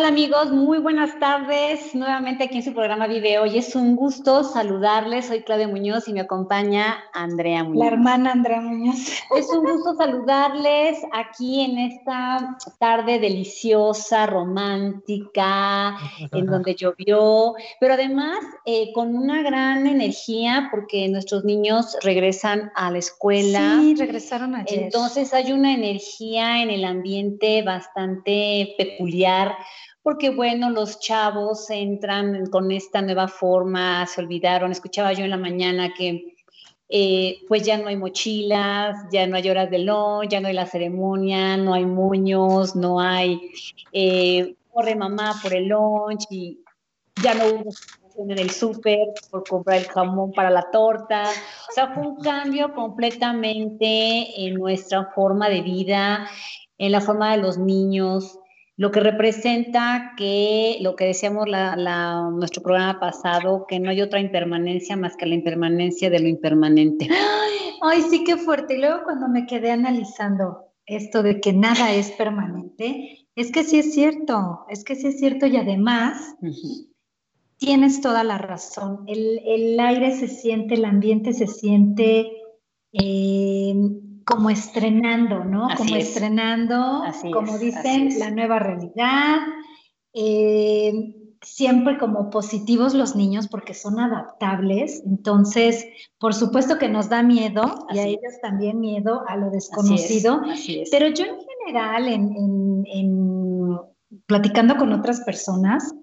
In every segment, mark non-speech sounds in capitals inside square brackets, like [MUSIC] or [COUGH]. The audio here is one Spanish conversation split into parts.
Hola amigos, muy buenas tardes. Nuevamente aquí en su programa Vive Hoy. Es un gusto saludarles. Soy Claudia Muñoz y me acompaña Andrea Muñoz. La hermana Andrea Muñoz. Es un gusto saludarles aquí en esta tarde deliciosa, romántica, en donde llovió, pero además eh, con una gran energía porque nuestros niños regresan a la escuela. Sí, regresaron ayer. Entonces hay una energía en el ambiente bastante peculiar porque bueno, los chavos entran con esta nueva forma, se olvidaron, escuchaba yo en la mañana que eh, pues ya no hay mochilas, ya no hay horas de lunch, ya no hay la ceremonia, no hay moños, no hay, eh, corre mamá por el lunch y ya no hubo en el súper por comprar el jamón para la torta. O sea, fue un cambio completamente en nuestra forma de vida, en la forma de los niños, lo que representa que, lo que decíamos la, nuestro programa pasado, que no hay otra impermanencia más que la impermanencia de lo impermanente. [GASPS] Ay, sí, qué fuerte. Y luego cuando me quedé analizando esto de que nada es permanente, es que sí es cierto, es que sí es cierto y además tienes toda la razón. El, el, aire se siente, el ambiente se siente... Eh, como estrenando, ¿no? como estrenando, como dicen, la nueva realidad. Eh, siempre como positivos los niños porque son adaptables, entonces por supuesto que nos da miedo y a ellos también miedo a lo desconocido, pero yo en general, en, platicando con otras personas,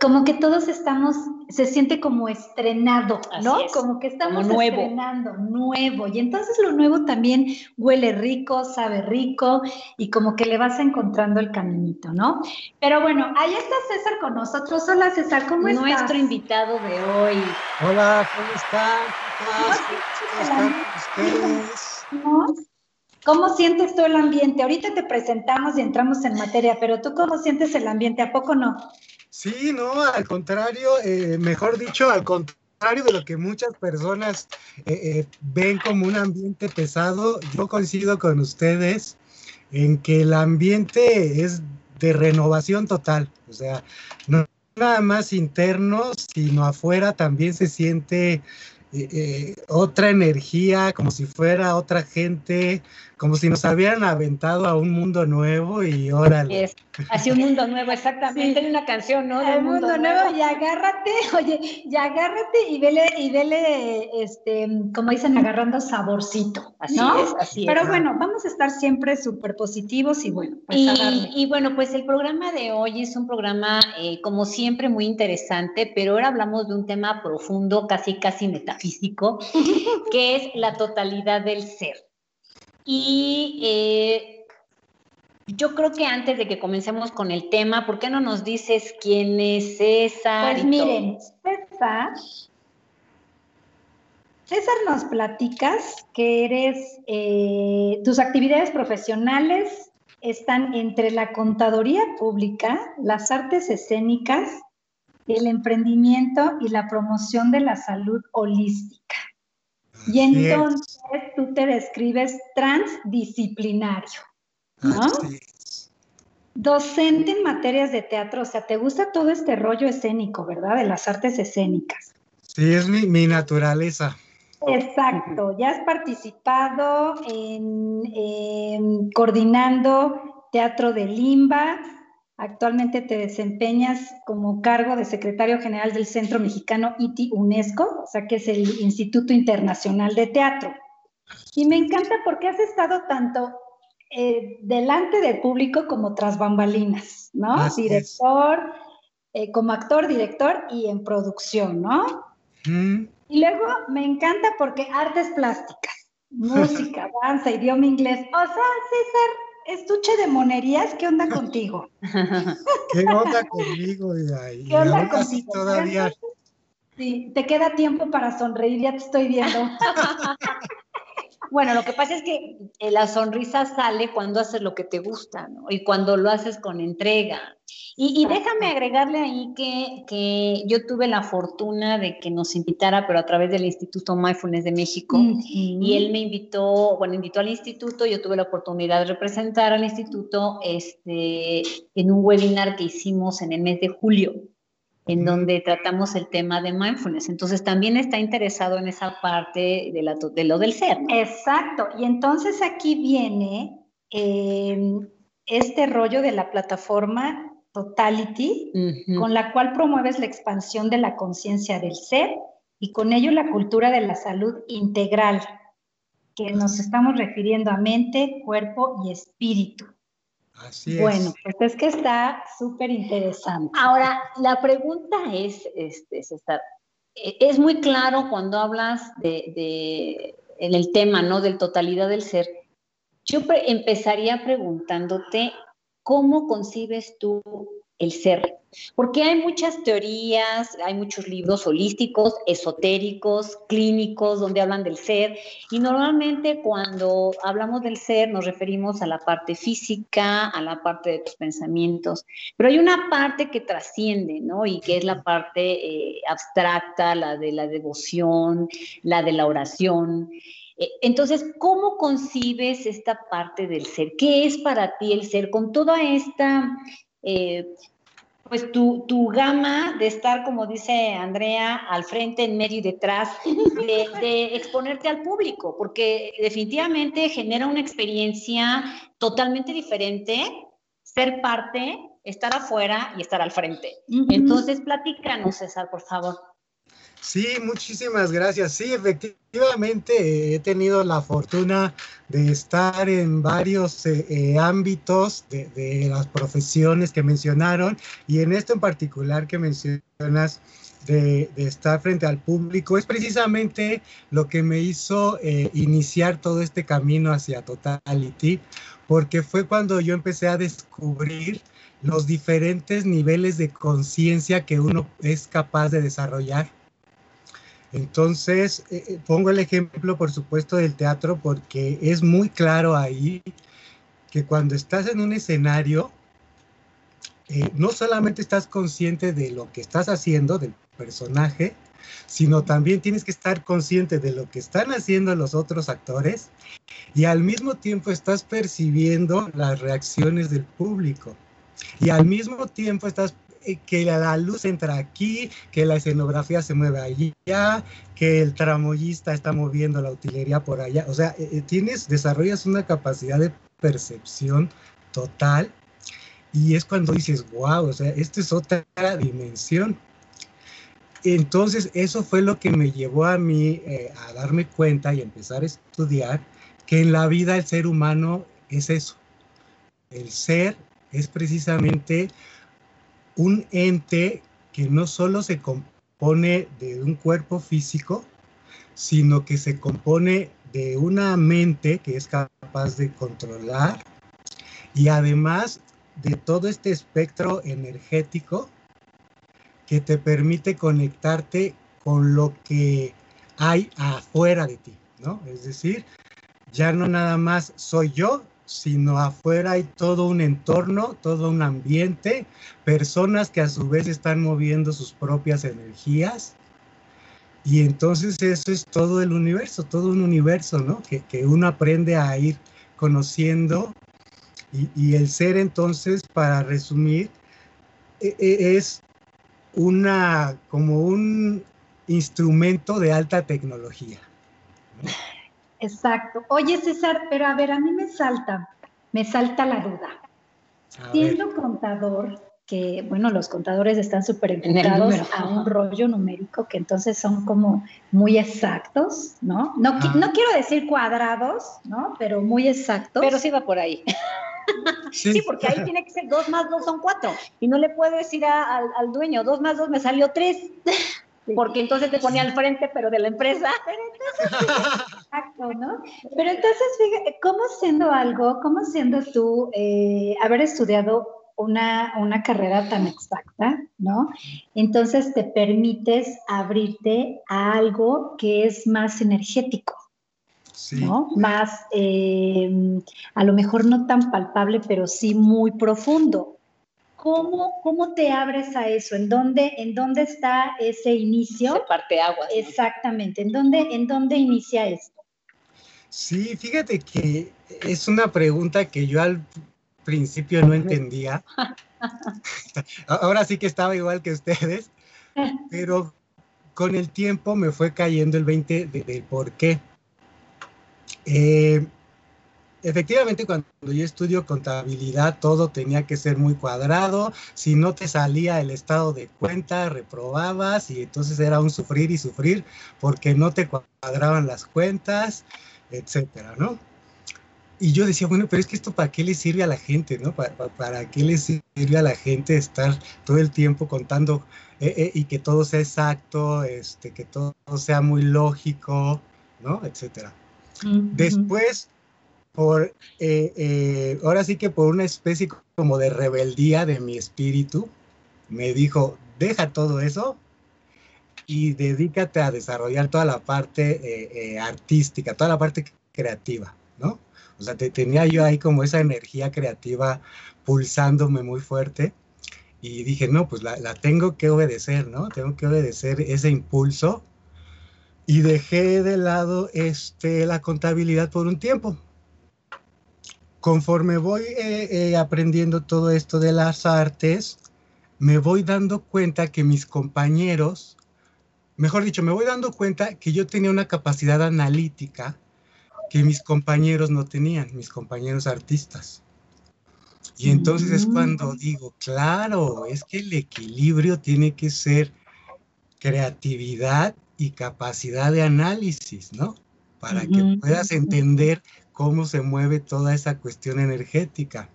como que todos estamos, se siente como estrenado, ¿no? Como que estamos nuevo. estrenando, nuevo. Y entonces lo nuevo también huele rico, sabe rico y como que le vas encontrando el caminito, ¿no? Pero bueno, ahí está César con nosotros. Hola César, ¿cómo estás? Nuestro invitado de hoy. Hola, ¿cómo están? ¿Cómo están ustedes? ¿Cómo sientes tú el ambiente? Ahorita te presentamos y entramos en materia, pero tú cómo sientes el ambiente, ¿a poco no? Sí, no, al contrario, eh, mejor dicho, al contrario de lo que muchas personas eh, eh, ven como un ambiente pesado, yo coincido con ustedes en que el ambiente es de renovación total, o sea, no nada más interno, sino afuera también se siente otra energía, como si fuera otra gente, como si nos hubieran aventado a un mundo nuevo y órale. Es, así un mundo nuevo, exactamente, en una canción, ¿no? Un mundo, nuevo, y agárrate, [LAUGHS] oye, y agárrate y vele, y vele, este, como dicen, agarrando saborcito, así Es, así Pero bueno, vamos a estar siempre súper positivos y bueno, pues y, y, bueno, pues el programa de hoy es un programa, eh, como siempre, muy interesante, pero ahora hablamos de un tema profundo, casi, casi metafísico, [LAUGHS] que es la totalidad del ser. Y eh, yo creo que antes de que comencemos con el tema, ¿por qué no nos dices quién es César? Pues miren, César, César nos platicas que eres, eh, tus actividades profesionales están entre la contaduría pública, las artes escénicas, el emprendimiento y la promoción de la salud holística. Y entonces tú te describes transdisciplinario, ¿no? Docente en materias de teatro, o sea, te gusta todo este rollo escénico, ¿verdad? De las artes escénicas. Sí, es mi, naturaleza. Exacto, ya has participado en coordinando teatro de Limba, Actualmente te desempeñas como cargo de secretario general del Centro Mexicano ITI UNESCO, o sea que es el Instituto Internacional de Teatro. Y me encanta porque has estado tanto eh, delante del público como tras bambalinas, ¿no? director, eh, como actor, director y en producción, ¿no? Mm. Y luego me encanta porque artes plásticas, música, [LAUGHS] danza, idioma inglés. O sea, César, estuche de monerías, ¿qué onda contigo? ¿Qué onda conmigo? Y, ¿Qué onda contigo? Todavía... Sí, te queda tiempo para sonreír, ya te estoy viendo. [LAUGHS] Bueno, lo que pasa es que eh, la sonrisa sale cuando haces lo que te gusta, ¿no? Y cuando lo haces con entrega. Y, déjame agregarle ahí que, que, yo tuve la fortuna de que nos invitara, pero a través del Instituto Mindfulness de México, y él me invitó, bueno, invitó al instituto, yo tuve la oportunidad de representar al instituto este, en un webinar que hicimos en el mes de julio en donde tratamos el tema de mindfulness. Entonces también está interesado en esa parte de, la, de lo del ser. Exacto. Y entonces aquí viene em, este rollo de la plataforma Totality, con la cual promueves la expansión de la conciencia del ser y con ello la cultura de la salud integral, que nos estamos refiriendo a mente, cuerpo y espíritu. Así bueno, pues es que está súper interesante. Ahora, la pregunta es, este, César, e, es muy claro cuando hablas de, en el tema, ¿no? Del totalidad del ser. Yo empezaría preguntándote, ¿cómo concibes tú el ser? Porque hay muchas teorías, hay muchos libros holísticos, esotéricos, clínicos, donde hablan del ser. Y normalmente cuando hablamos del ser nos referimos a la parte física, a la parte de tus pensamientos. Pero hay una parte que trasciende, ¿no? Y que es la parte eh, abstracta, la de la devoción, la de la oración. Eh, entonces, ¿cómo concibes esta parte del ser? ¿Qué es para ti el ser con toda esta eh, pues tu, tu, gama de estar, como dice Andrea, al frente, en medio y detrás, de, exponerte al público, porque definitivamente genera una experiencia totalmente diferente ser parte, estar afuera y estar al frente. Entonces, platícanos, César, por favor. Sí, muchísimas gracias. Sí, efectivamente eh, he tenido la fortuna de estar en varios eh, eh, ámbitos de, las profesiones que mencionaron y en esto en particular que mencionas de, estar frente al público es precisamente lo que me hizo iniciar todo este camino hacia Totality, porque fue cuando yo empecé a descubrir los diferentes niveles de conciencia que uno es capaz de desarrollar entonces, eh, eh, pongo el ejemplo, por supuesto, del teatro porque es muy claro ahí que cuando estás en un escenario, eh, no solamente estás consciente de lo que estás haciendo, del personaje, sino también tienes que estar consciente de lo que están haciendo los otros actores y al mismo tiempo estás percibiendo las reacciones del público y al mismo tiempo estás que la luz entra aquí, que la escenografía se mueve allá, que el tramoyista está moviendo la utilería por allá. O sea, eh, eh, tienes, desarrollas una capacidad de percepción total y es cuando dices, wow, o sea, esta es otra dimensión. Entonces, eso fue lo que me llevó a mí a darme cuenta y empezar a estudiar que en la vida el ser humano es eso. El ser es precisamente un ente que no solo se compone de un cuerpo físico, sino que se compone de una mente que es capaz de controlar y además de todo este espectro energético que te permite conectarte con lo que hay afuera de ti, ¿no? Es decir, ya no nada más soy yo, sino afuera hay todo un entorno, todo un ambiente, personas que a su vez están moviendo sus propias energías. Y entonces eso es todo el universo, todo un universo, ¿no? Que, uno aprende a ir conociendo. Y, el ser entonces, para resumir, e, e, es una, como un instrumento de alta tecnología. Exacto. Oye, César, pero a ver, a mí me salta, me salta la duda. Siendo contador, que bueno, los contadores están súper enfocados a un rollo numérico que entonces son como muy exactos, ¿no? No, no quiero decir cuadrados, ¿no? Pero muy exactos. Pero sí va por ahí. Sí. porque ahí tiene que ser dos más dos son cuatro. Y no le puedo decir al, al, dueño, dos más dos me salió tres porque entonces te ponía al frente, pero de la empresa. [LAUGHS] Pero entonces, exacto, ¿no? Pero entonces, fíjate, ¿cómo siendo algo, cómo siendo tú, eh, haber estudiado una, una carrera tan exacta, ¿no? Entonces te permites abrirte a algo que es más energético. ¿no? Más, eh, a lo mejor no tan palpable, pero sí muy profundo. ¿Cómo, ¿Cómo te abres a eso? ¿En dónde, en dónde está ese inicio? Ese parte agua. Exactamente. ¿En dónde, ¿En dónde inicia esto? Sí, fíjate que es una pregunta que yo al principio no entendía. [LAUGHS] Ahora sí que estaba igual que ustedes, pero con el tiempo me fue cayendo el 20 del por qué. Eh, efectivamente, cuando yo estudio contabilidad, todo tenía que ser muy cuadrado. Si no te salía el estado de cuenta, reprobabas y entonces era un sufrir y sufrir porque no te cuadraban las cuentas, etcétera, ¿no? Y yo decía, bueno, pero es que esto para qué le sirve a la gente, ¿no? ¿Para, para, qué le sirve a la gente estar todo el tiempo contando eh, eh, y que todo sea exacto, este, que todo sea muy lógico, ¿no? Etcétera. Después, por, eh, ahora sí que por una especie como de rebeldía de mi espíritu, me dijo, deja todo eso y dedícate a desarrollar toda la parte artística, toda la parte creativa, ¿no? O sea, tenía yo ahí como esa energía creativa pulsándome muy fuerte y dije, no, pues la, la, tengo que obedecer, ¿no? Tengo que obedecer ese impulso y dejé de lado este, la contabilidad por un tiempo. Conforme voy eh, eh, aprendiendo todo esto de las artes, me voy dando cuenta que mis compañeros, mejor dicho, me voy dando cuenta que yo tenía una capacidad analítica que mis compañeros no tenían, mis compañeros artistas. Y entonces es cuando digo, claro, es que el equilibrio tiene que ser creatividad y capacidad de análisis, ¿no? Para que puedas entender cómo se mueve toda esa cuestión energética.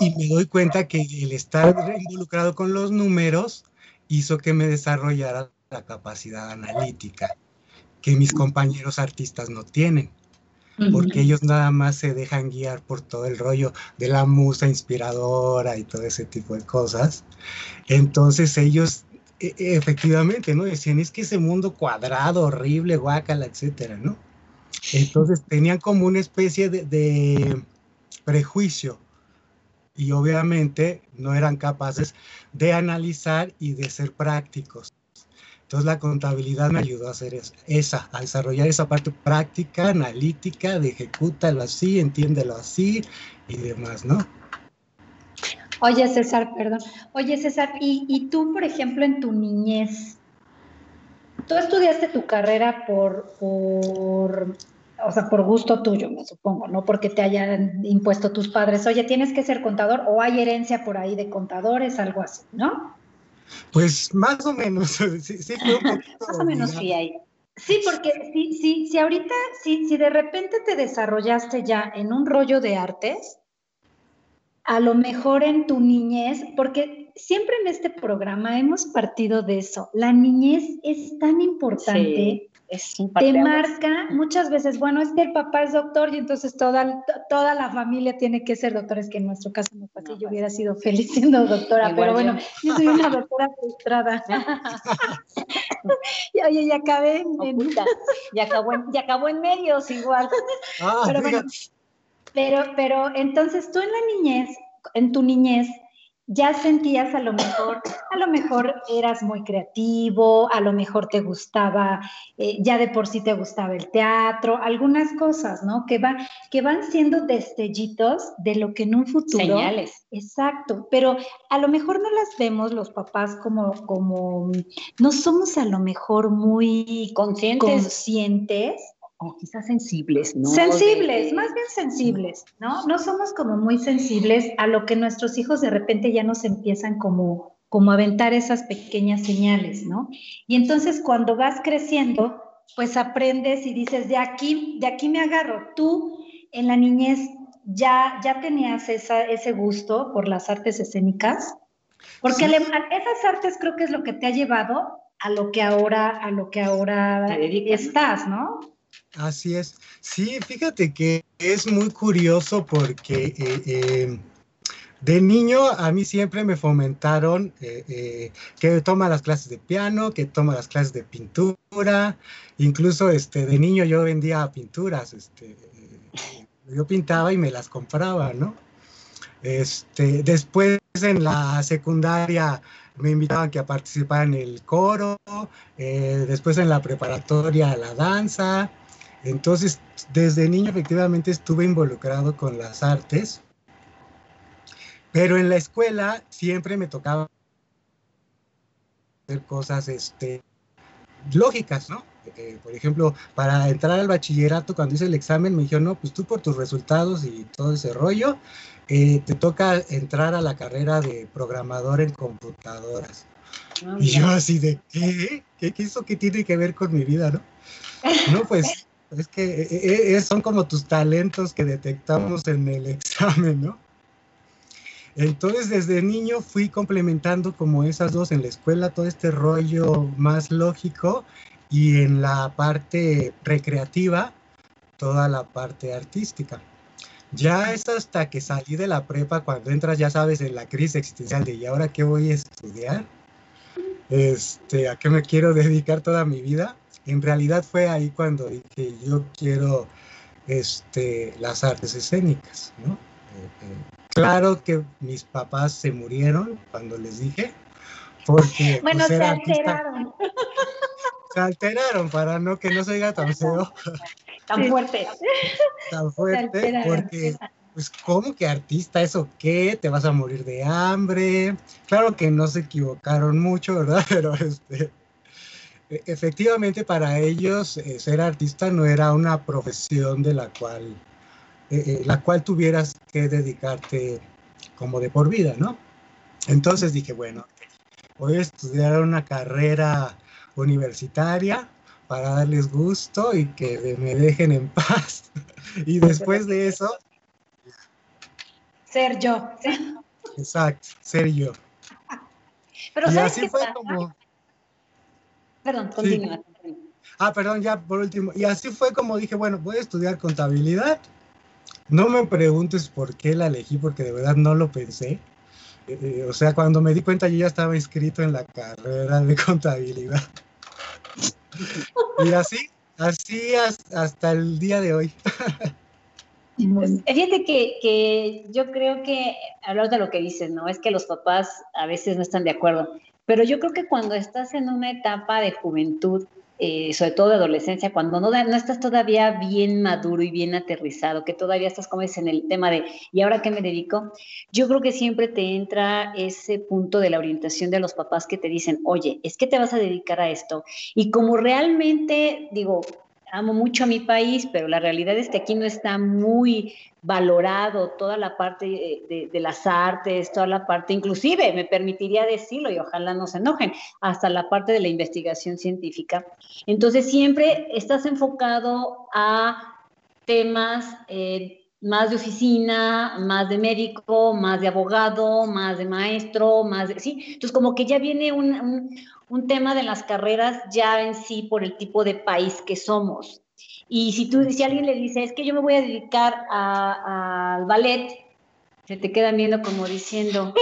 Y me doy cuenta que el estar involucrado con los números hizo que me desarrollara la capacidad analítica que mis compañeros artistas no tienen, porque ellos nada más se dejan guiar por todo el rollo de la musa inspiradora y todo ese tipo de cosas. Entonces ellos e, e, efectivamente, ¿no? Decían, es que ese mundo cuadrado, horrible, guácala, etcétera, ¿no? Entonces tenían como una especie de, prejuicio y obviamente no eran capaces de analizar y de ser prácticos. Entonces la contabilidad me ayudó a hacer esa, a desarrollar esa parte práctica, analítica, de ejecútalo así, entiéndelo así y demás, ¿no? Oye, César, perdón. Oye, César, y, tú, por ejemplo, en tu niñez, tú estudiaste tu carrera por, o sea, por gusto tuyo, me supongo, no porque te hayan impuesto tus padres, oye, tienes que ser contador o hay herencia por ahí de contadores, algo así, ¿no? Pues más o menos, [LAUGHS] sí, sí [LAUGHS] Más o menos sí hay. Sí, porque si, si, si ahorita, si, si de repente te desarrollaste ya en un rollo de artes, a lo mejor en tu niñez, porque siempre en este programa hemos partido de eso, la niñez es tan importante te marca muchas veces, bueno, es que el papá es doctor y entonces toda, toda la familia tiene que ser doctores, que en nuestro caso no fue yo hubiera sido feliz siendo [LAUGHS] doctora, pero bueno, yo. soy una [LAUGHS] doctora frustrada. [LAUGHS] y oye, ya acabé en, ya, acabó en, ya acabó en medios igual. Ah, pero, bueno, pero, pero entonces tú en la niñez, en tu niñez, ya sentías a lo mejor, a lo mejor eras muy creativo, a lo mejor te gustaba, eh, ya de por sí te gustaba el teatro, algunas cosas, ¿no? Que, va, que van siendo destellitos de lo que en un futuro... Señales. Exacto, pero a lo mejor no las vemos los papás como, como, no somos a lo mejor muy conscientes. conscientes o quizás sensibles, ¿no? Sensibles, más bien sensibles, ¿no? No somos como muy sensibles a lo que nuestros hijos de repente ya nos empiezan como, como a aventar esas pequeñas señales, ¿no? Y entonces cuando vas creciendo, pues aprendes y dices, de aquí, de aquí me agarro. Tú en la niñez ya, ya tenías esa, ese gusto por las artes escénicas, porque esas artes creo que es lo que te ha llevado a lo que ahora, a lo que ahora estás, ¿no? Así es. Sí, fíjate que es muy curioso porque eh, eh, de niño a mí siempre me fomentaron eh, que toma las clases de piano, que toma las clases de pintura, incluso este, de niño yo vendía pinturas, este, yo pintaba y me las compraba, ¿no? Este, después en la secundaria me invitaban que a participar en el coro, después en la preparatoria la danza. Entonces, desde niño efectivamente estuve involucrado con las artes, pero en la escuela siempre me tocaba hacer cosas este, lógicas, ¿no? Eh, por ejemplo, para entrar al bachillerato, cuando hice el examen, me dijeron, no, pues tú por tus resultados y todo ese rollo, eh, te toca entrar a la carrera de programador en computadoras. Ah, y yo así de, ¿qué? ¿Qué, ¿Qué eso que tiene que ver con mi vida, no? No, pues [LAUGHS] es que eh, son como tus talentos que detectamos en el [LAUGHS] examen, ¿no? Entonces desde niño fui complementando como esas dos en la escuela, todo este rollo más lógico y en la parte recreativa, toda la parte artística. Ya es hasta que salí de la prepa, cuando entras, ya sabes, en la crisis existencial de ¿y ahora qué voy a estudiar? Este, ¿A qué me quiero [LAUGHS] dedicar toda mi vida? En realidad fue ahí cuando dije, yo quiero este, las artes escénicas, ¿no? Eh, eh, claro que mis papás se murieron cuando les dije, porque... Bueno, pues, se alteraron se alteraron para no que no se oiga tan feo. [LAUGHS] Tan fuerte. Tan fuerte, porque, pues, ¿cómo que artista? ¿Eso qué? ¿Te vas a morir de hambre? Claro que no se equivocaron mucho, ¿verdad? [LAUGHS] Pero este, efectivamente para ellos eh, ser artista no era una profesión de la cual, eh, eh, la cual tuvieras que dedicarte como de por vida, ¿no? Entonces dije, bueno, voy a estudiar una carrera universitaria para darles gusto y que me dejen en paz. [LAUGHS] y después de eso... Ser yo. Exacto, ser yo. Pero y así fue como... Perdón, continúa. Ah, perdón, ya por último. Y así fue como dije, bueno, voy a estudiar contabilidad. No me preguntes por qué la elegí, porque de verdad no lo pensé. Eh, eh, o sea, cuando me di cuenta yo ya estaba inscrito en la carrera de contabilidad. y así, así hasta el día de hoy. Pues, fíjate que, que, yo creo que, hablar de lo que dices, ¿no? Es que los papás a veces no están de acuerdo, pero yo creo que cuando estás en una etapa de juventud eh, sobre todo de adolescencia, cuando no, no estás todavía bien maduro y bien aterrizado, que todavía estás como es en el tema de, ¿y ahora qué me dedico? Yo creo que siempre te entra ese punto de la orientación de los papás que te dicen, oye, es que te vas a dedicar a esto. Y como realmente, digo, amo mucho a mi país, pero la realidad es que aquí no está muy valorado toda la parte de, las artes, toda la parte, inclusive me permitiría decirlo y ojalá no se enojen, hasta la parte de la investigación científica. Entonces siempre estás enfocado a temas eh, más de oficina, más de médico, más de abogado, más de maestro, más de... Sí, entonces como que ya viene un tema de las carreras ya en sí por el tipo de país que somos. Y si tú, si alguien le dice, es que yo me voy a dedicar al ballet, se te quedan viendo como diciendo,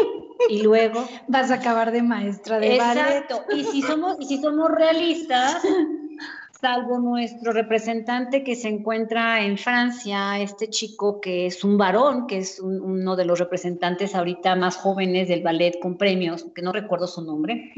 y luego [LAUGHS] vas a acabar de maestra de ballet. Exacto. Y si somos, y si somos realistas, salvo nuestro representante que se encuentra en Francia, este chico que es un varón, que es uno de los representantes ahorita más jóvenes del ballet con premios, que no recuerdo su nombre.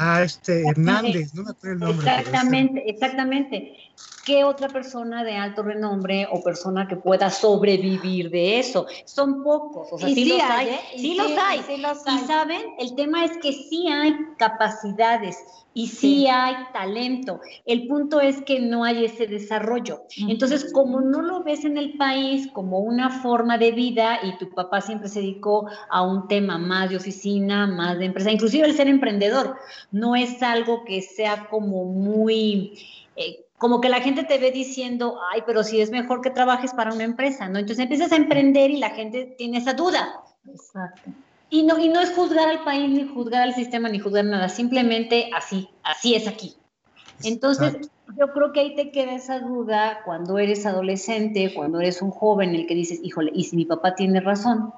Ah, este Hernández, no me acuerdo el nombre. Exactamente, exactamente. ¿Qué otra persona de alto renombre o persona que pueda sobrevivir de eso? Son pocos, o sea, sí, los hay, ¿eh? sí, los hay. sí, los hay. Y saben, el tema es que sí hay capacidades y sí, hay talento. El punto es que no hay ese desarrollo. Entonces, como no lo ves en el país como una forma de vida y tu papá siempre se dedicó a un tema más de oficina, más de empresa, inclusive el ser emprendedor, no es algo que sea como muy... Eh, como que la gente te ve diciendo, ay, pero si es mejor que trabajes para una empresa, ¿no? Entonces empiezas a emprender y la gente tiene esa duda. Exacto. Y no, y no es juzgar al país, ni juzgar al sistema, ni juzgar nada, simplemente así, así es aquí. Entonces, yo creo que ahí te queda esa duda cuando eres adolescente, cuando eres un joven, el que dices, híjole, ¿y si mi papá tiene razón?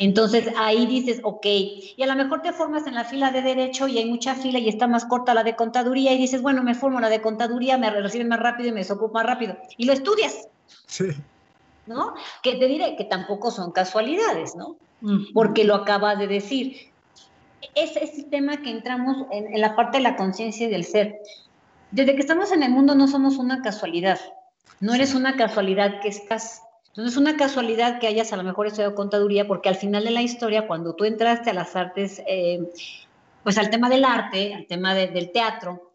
Entonces ahí dices, ok, y a lo mejor te formas en la fila de derecho y hay mucha fila y está más corta la de contaduría y dices, bueno, me formo la de contaduría, me reciben más rápido y me desocupo más rápido. Y lo estudias. Sí. ¿No? Que te diré que tampoco son casualidades, ¿no? Porque lo acabas de decir. Ese es el tema que entramos en, en la parte de la conciencia y del ser. Desde que estamos en el mundo no somos una casualidad. No eres una casualidad que estás entonces, es una casualidad que hayas a lo mejor estudiado contaduría, porque al final de la historia, cuando tú entraste a las artes, eh, pues al tema del arte, al tema del teatro,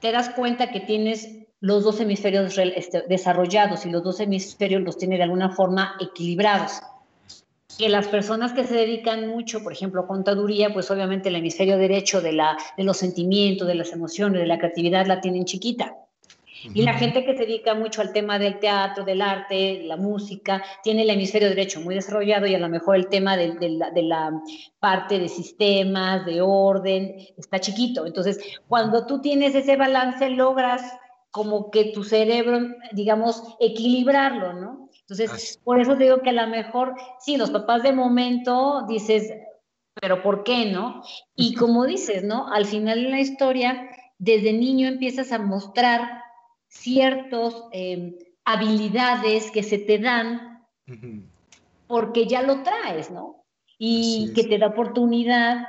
te das cuenta que tienes los dos hemisferios este, desarrollados y los dos hemisferios los tiene de alguna forma equilibrados. Que las personas que se dedican mucho, por ejemplo, a contaduría, pues obviamente el hemisferio derecho de, la, de los sentimientos, de las emociones, de la creatividad la tienen chiquita y la gente que se dedica mucho al tema del teatro, del arte, la música, tiene el hemisferio derecho muy desarrollado y a lo mejor el tema de, de, la, parte de sistemas, de orden, está chiquito. Entonces, cuando tú tienes ese balance, logras como que tu cerebro, digamos, equilibrarlo, ¿no? Entonces, por eso digo que a lo mejor, sí, los papás de momento dices, pero ¿por qué no? Y como dices, ¿no? Al final de la historia, desde niño empiezas a mostrar ciertas em, habilidades que se te dan porque ya lo traes, ¿no? Y que te da oportunidad.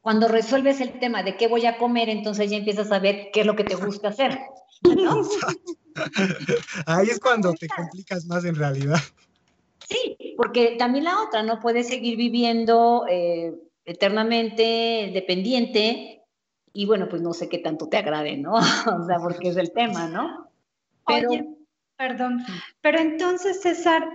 Cuando resuelves el tema de qué voy a comer, entonces ya empiezas a ver qué es lo que te gusta hacer. ¿No? [LAUGHS] Ahí es cuando te complicas más en realidad. Sí, porque también la otra, no puedes seguir viviendo eh, eternamente dependiente y bueno, pues no sé qué tanto te agrade, ¿no? [LAUGHS] o sea, porque es el tema, ¿no? Pero, Oye, perdón, pero entonces, César,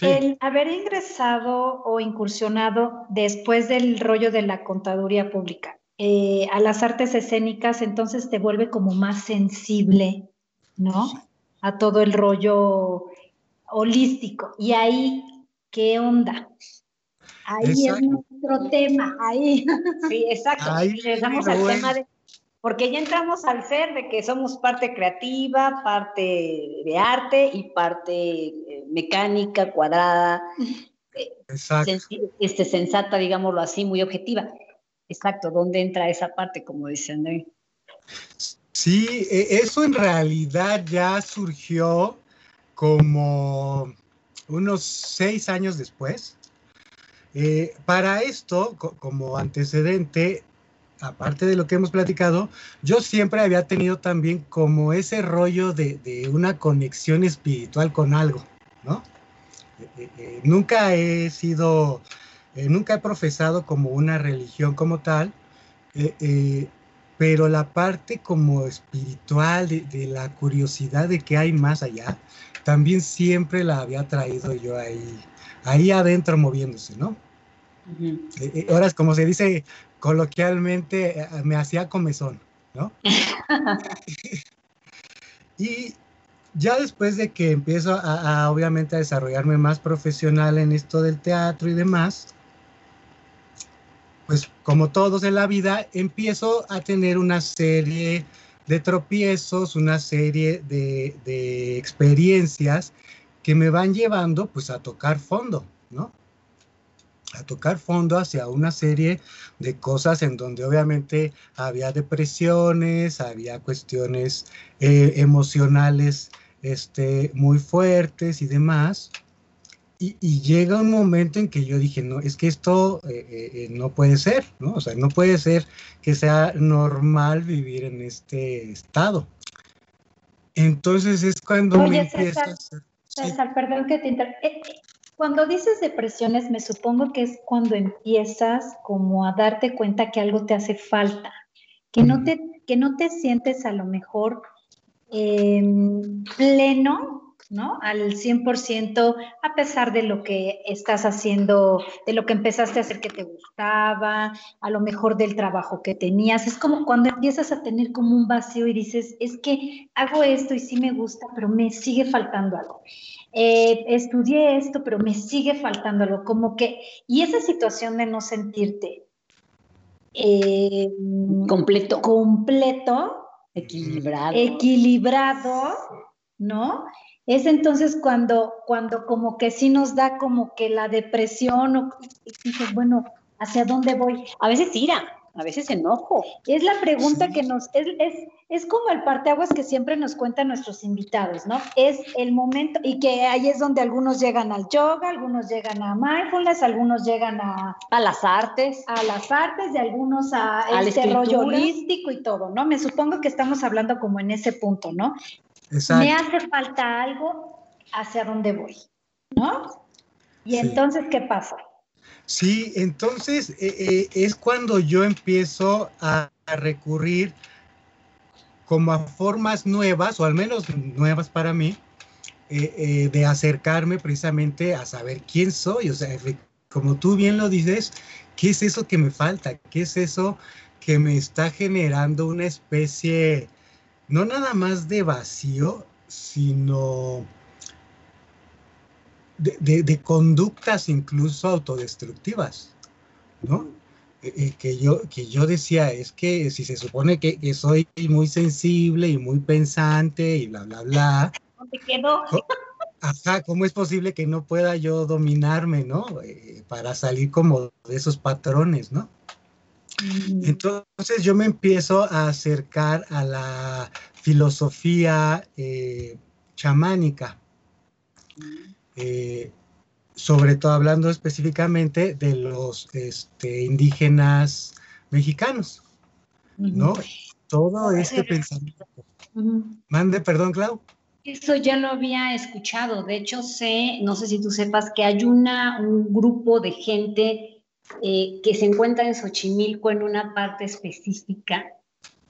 el haber ingresado o incursionado después del rollo de la contaduría pública eh, a las artes escénicas, entonces te vuelve como más sensible, ¿no? A todo el rollo holístico. Y ahí, ¿qué onda? Ahí es nuestro tema, ahí. [LAUGHS] Sí, exacto. Ahí Regresamos al tema de, porque ya entramos al ser de que somos parte creativa, parte de arte y parte eh, mecánica, cuadrada, eh, este, sensata, digámoslo así, muy objetiva. Exacto, ¿dónde entra esa parte, como dicen hoy? Sí, e, eso en realidad ya surgió como unos seis años después. Eh, para esto, como antecedente, aparte de lo que hemos platicado, yo siempre había tenido también como ese rollo de, una conexión espiritual con algo, ¿no? Eh, eh, nunca he sido, nunca he profesado como una religión como tal, pero la parte como espiritual de, de, la curiosidad de que hay más allá, también siempre la había traído yo ahí, ahí adentro moviéndose, ¿no? Eh, eh, ahora, como se dice coloquialmente, eh, me hacía comezón, ¿no? [LAUGHS] y ya después de que empiezo a, obviamente a desarrollarme más profesional en esto del teatro y demás, pues como todos en la vida, empiezo a tener una serie de tropiezos, una serie de, experiencias que me van llevando pues a tocar fondo, ¿no? a tocar fondo hacia una serie de cosas en donde obviamente había depresiones, había cuestiones eh, emocionales este, muy fuertes y demás. Y, llega un momento en que yo dije, no, es que esto eh, eh, no puede ser, ¿no? O sea, no puede ser que sea normal vivir en este estado. Entonces es cuando me empieza a César, perdón que te. Cuando dices depresiones, me supongo que es cuando empiezas como a darte cuenta que algo te hace falta, que no te, que no te sientes a lo mejor pleno, ¿no? Al 100%, a pesar de lo que estás haciendo, de lo que empezaste a hacer que te gustaba, a lo mejor del trabajo que tenías. Es como cuando empiezas a tener como un vacío y dices, es que hago esto y sí me gusta, pero me sigue faltando algo. Eh, estudié esto, pero me sigue faltando algo, como que, y esa situación de no sentirte eh, completo, completo, equilibrado, equilibrado, ¿no? Es entonces cuando, cuando como que sí nos da como que la depresión o dices, bueno, ¿hacia dónde voy? A veces ira, a veces enojo. Es la pregunta que nos, es, es, es como el parteaguas que siempre nos cuentan nuestros invitados, ¿no? Es el momento, y que ahí es donde algunos llegan al yoga, algunos llegan a mindfulness, algunos llegan a... A las artes. A las artes, de algunos a este rollo holístico y todo, ¿no? Me supongo que estamos hablando como en ese punto, ¿no? Exacto. Me hace falta algo hacia dónde voy, ¿no? Y entonces, ¿qué pasa? Sí, entonces eh, eh, es cuando yo empiezo a, recurrir como a formas nuevas, o al menos nuevas para mí, eh, de acercarme precisamente a saber quién soy. O sea, como tú bien lo dices, ¿qué es eso que me falta? ¿Qué es eso que me está generando una especie, no nada más de vacío, sino de, conductas incluso autodestructivas, ¿no? Eh, eh, que, yo, que yo decía, es que si se supone que, soy muy sensible y muy pensante y bla, bla, bla. ¿Dónde quedó? Ajá, ¿cómo es posible que no pueda yo dominarme, ¿no? Eh, para salir como de esos patrones, ¿no? Entonces yo me empiezo a acercar a la filosofía chamánica. Mm. Eh, sobre todo hablando específicamente de los este, indígenas mexicanos, ¿no? Todo este pensamiento. Mande, perdón, Clau. Eso ya lo había escuchado. De hecho, sé, no sé si tú sepas que hay una, un grupo de gente eh, que se encuentra en Xochimilco en una parte específica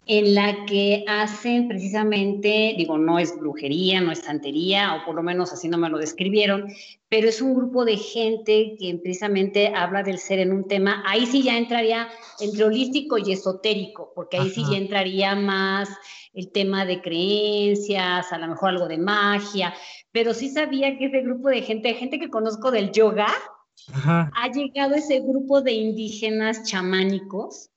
en la que hacen precisamente, digo, no es brujería, no es santería, o por lo menos así no me lo describieron, pero es un grupo de gente que precisamente habla del ser en un tema, ahí sí ya entraría entre holístico y esotérico, porque ahí sí ya entraría más el tema de creencias, a lo mejor algo de magia, pero sí sabía que ese grupo de gente, gente que conozco del yoga, ha llegado ese grupo de indígenas chamánicos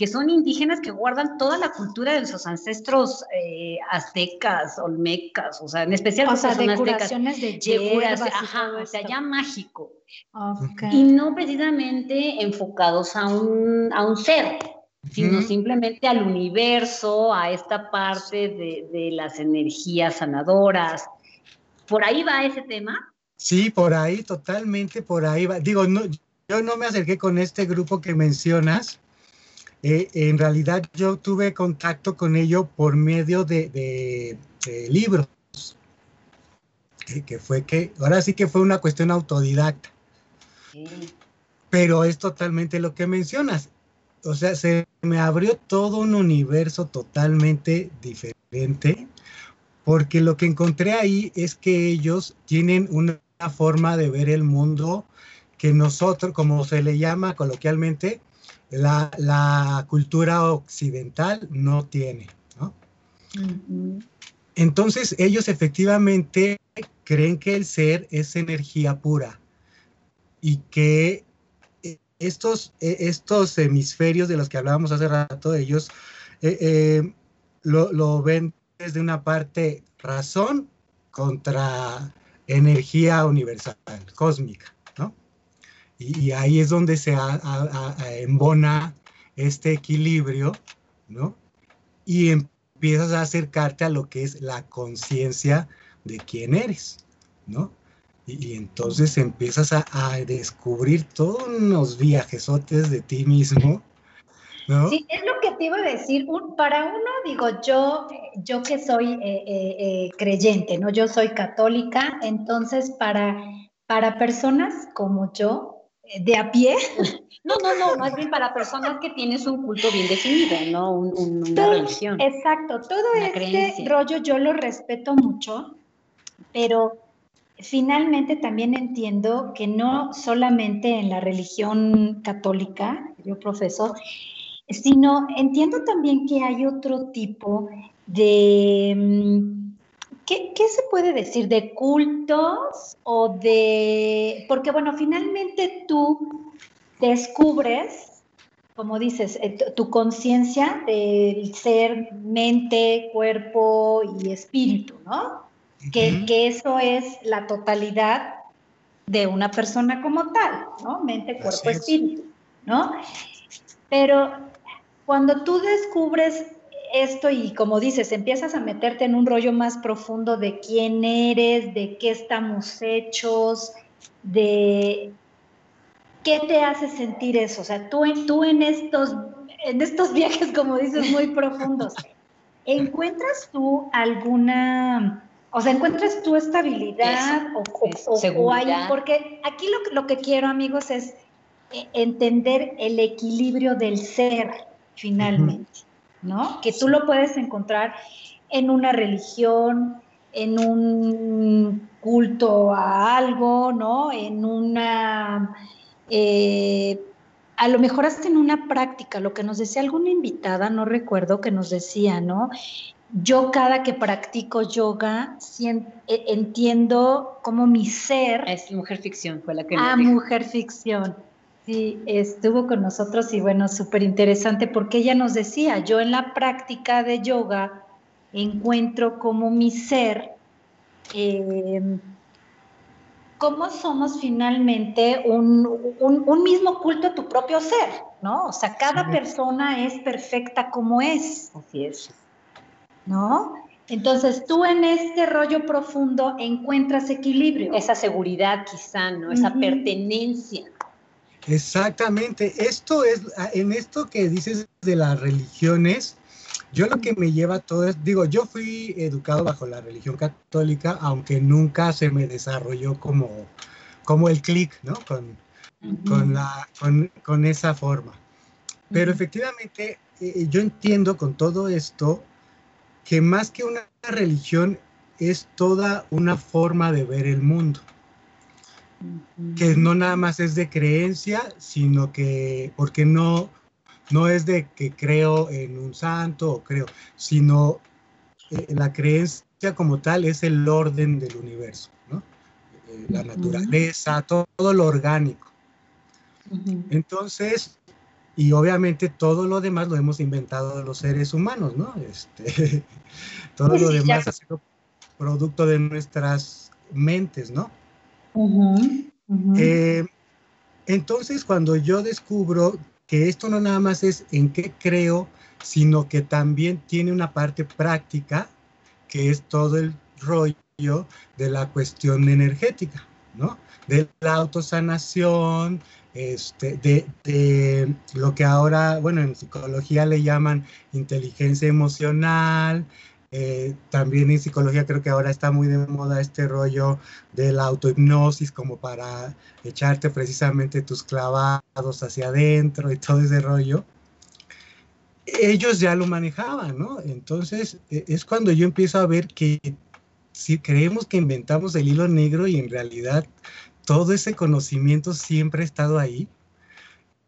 que son indígenas que guardan toda la cultura de sus ancestros eh, aztecas, olmecas, o sea, en especial o sea, de curaciones de hierbas, ajá, o sea, ya mágico. Y no precisamente enfocados a un, a un ser, sino simplemente al universo, a esta parte de, de las energías sanadoras. ¿Por ahí va ese tema? Sí, por ahí, totalmente por ahí va. Digo, yo no me acerqué con este grupo que mencionas, eh, en realidad yo tuve contacto con ello por medio de, libros, que, fue que, ahora sí que fue una cuestión autodidacta. Pero es totalmente lo que mencionas. O sea, se me abrió todo un universo totalmente diferente, porque lo que encontré ahí es que ellos tienen una forma de ver el mundo que nosotros, como se le llama coloquialmente, la, cultura occidental no tiene. ¿no? Entonces ellos efectivamente creen que el ser es energía pura y que estos, estos hemisferios de los que hablábamos hace rato, ellos eh, eh, lo, lo, ven desde una parte razón contra energía universal, cósmica. Y, ahí es donde se embona este equilibrio, ¿no? Y empiezas a acercarte a lo que es la conciencia de quién eres, ¿no? Y, entonces empiezas a, descubrir todos unos viajesotes de ti mismo, ¿no? Sí, es lo que te iba a decir. para uno, digo, yo, yo que soy eh, eh, eh, creyente, ¿no? Yo soy católica, entonces para, para personas como yo, de a pie. [LAUGHS] No, no, no, más bien para personas que tienes un culto bien definido, ¿no? una religión. Exacto, todo este rollo yo lo respeto mucho, pero finalmente también entiendo que no solamente en la religión católica, yo profeso, sino entiendo también que hay otro tipo de mm, ¿Qué, se puede decir de cultos o de, porque bueno, finalmente tú descubres, como dices, eh, tu conciencia del ser mente, cuerpo y espíritu, ¿no? que, que eso es la totalidad de una persona como tal, ¿no? Mente, cuerpo, espíritu, ¿no? Pero cuando tú descubres esto y como dices, empiezas a meterte en un rollo más profundo de quién eres, de qué estamos hechos, de qué te hace sentir eso. O sea, tú, tú en, estos, en estos [LAUGHS] viajes, como dices, muy profundos, ¿encuentras tú alguna, o sea, encuentras tu estabilidad o, o, hay, porque aquí lo, lo que quiero, amigos, es eh, entender el equilibrio del ser finalmente. ¿no? Que tú lo puedes encontrar en una religión, en un culto a algo, ¿no? En una, eh, a lo mejor hasta en una práctica, lo que nos decía alguna invitada, no recuerdo, que nos decía, ¿no? Yo cada que practico yoga e, entiendo cómo mi ser... Es mujer ficción, fue la que... Ah, mujer ficción Sí, estuvo con nosotros y bueno, súper interesante porque ella nos decía, yo en la práctica de yoga encuentro como mi ser, eh, cómo somos finalmente un, mismo culto a tu propio ser, ¿no? O sea, cada persona es perfecta como es. Así es. ¿No? Entonces tú en este rollo profundo encuentras equilibrio. Esa seguridad quizá, ¿no? Esa pertenencia. Exactamente, esto es, en esto que dices de las religiones, yo lo que me lleva todo es, digo, yo fui educado bajo la religión católica, aunque nunca se me desarrolló como, como el clic, ¿no? Con, con, la, con, esa forma. Pero efectivamente, eh, yo entiendo con todo esto que más que una religión es toda una forma de ver el mundo que no nada más es de creencia, sino que, porque no, no es de que creo en un santo o creo, sino eh, la creencia como tal es el orden del universo, ¿no? Eh, la naturaleza, todo, lo orgánico. Entonces, y obviamente todo lo demás lo hemos inventado los seres humanos, ¿no? Este, [LAUGHS] todo pues lo demás ha sido producto de nuestras mentes, ¿no? Eh, entonces, cuando yo descubro que esto no nada más es en qué creo, sino que también tiene una parte práctica, que es todo el rollo de la cuestión energética, ¿no? De la autosanación, este, de, de, lo que ahora, bueno, en psicología le llaman inteligencia emocional, eh, también en psicología creo que ahora está muy de moda este rollo de la autohipnosis como para echarte precisamente tus clavados hacia adentro y todo ese rollo. Ellos ya lo manejaban, ¿no? Entonces e, es cuando yo empiezo a ver que si creemos que inventamos el hilo negro y en realidad todo ese conocimiento siempre ha estado ahí,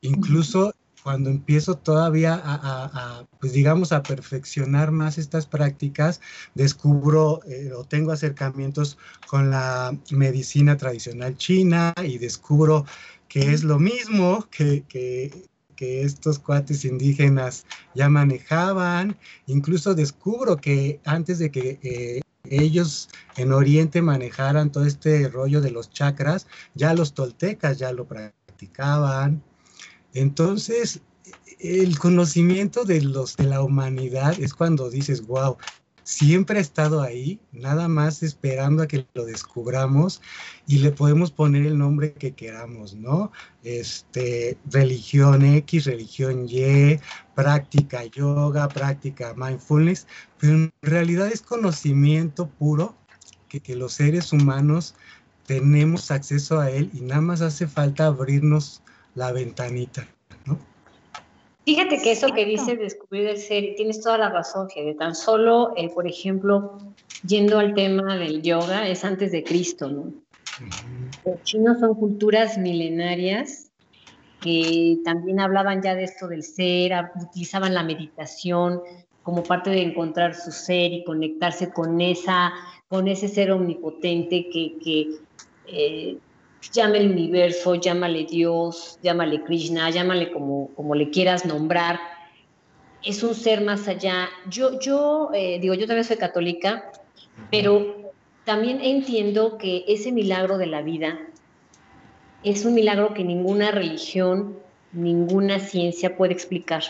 incluso cuando empiezo todavía a, pues digamos, a perfeccionar más estas prácticas, descubro eh, o tengo acercamientos con la medicina tradicional china y descubro que es lo mismo que, que, estos cuates indígenas ya manejaban. Incluso descubro que antes de que eh, ellos en Oriente manejaran todo este rollo de los chakras, ya los toltecas ya lo practicaban. Entonces, el conocimiento de los de la humanidad es cuando dices, wow, siempre ha estado ahí, nada más esperando a que lo descubramos y le podemos poner el nombre que queramos, ¿no? Este, religión X, religión Y, práctica yoga, práctica mindfulness, pero en realidad es conocimiento puro que, que los seres humanos tenemos acceso a él y nada más hace falta abrirnos la ventanita, ¿no? Fíjate que eso que dice descubrir el ser, tienes toda la razón, de tan solo, eh, por ejemplo, yendo al tema del yoga, es antes de Cristo, ¿no? Los chinos son culturas milenarias que también hablaban ya de esto del ser, utilizaban la meditación como parte de encontrar su ser y conectarse con, esa, con ese ser omnipotente que, que eh, llámale universo, llámale Dios, llámale Krishna, llámale como, como le quieras nombrar, es un ser más allá. Yo, yo eh, digo, yo también soy católica, pero también entiendo que ese milagro de la vida es un milagro que ninguna religión, ninguna ciencia puede explicar.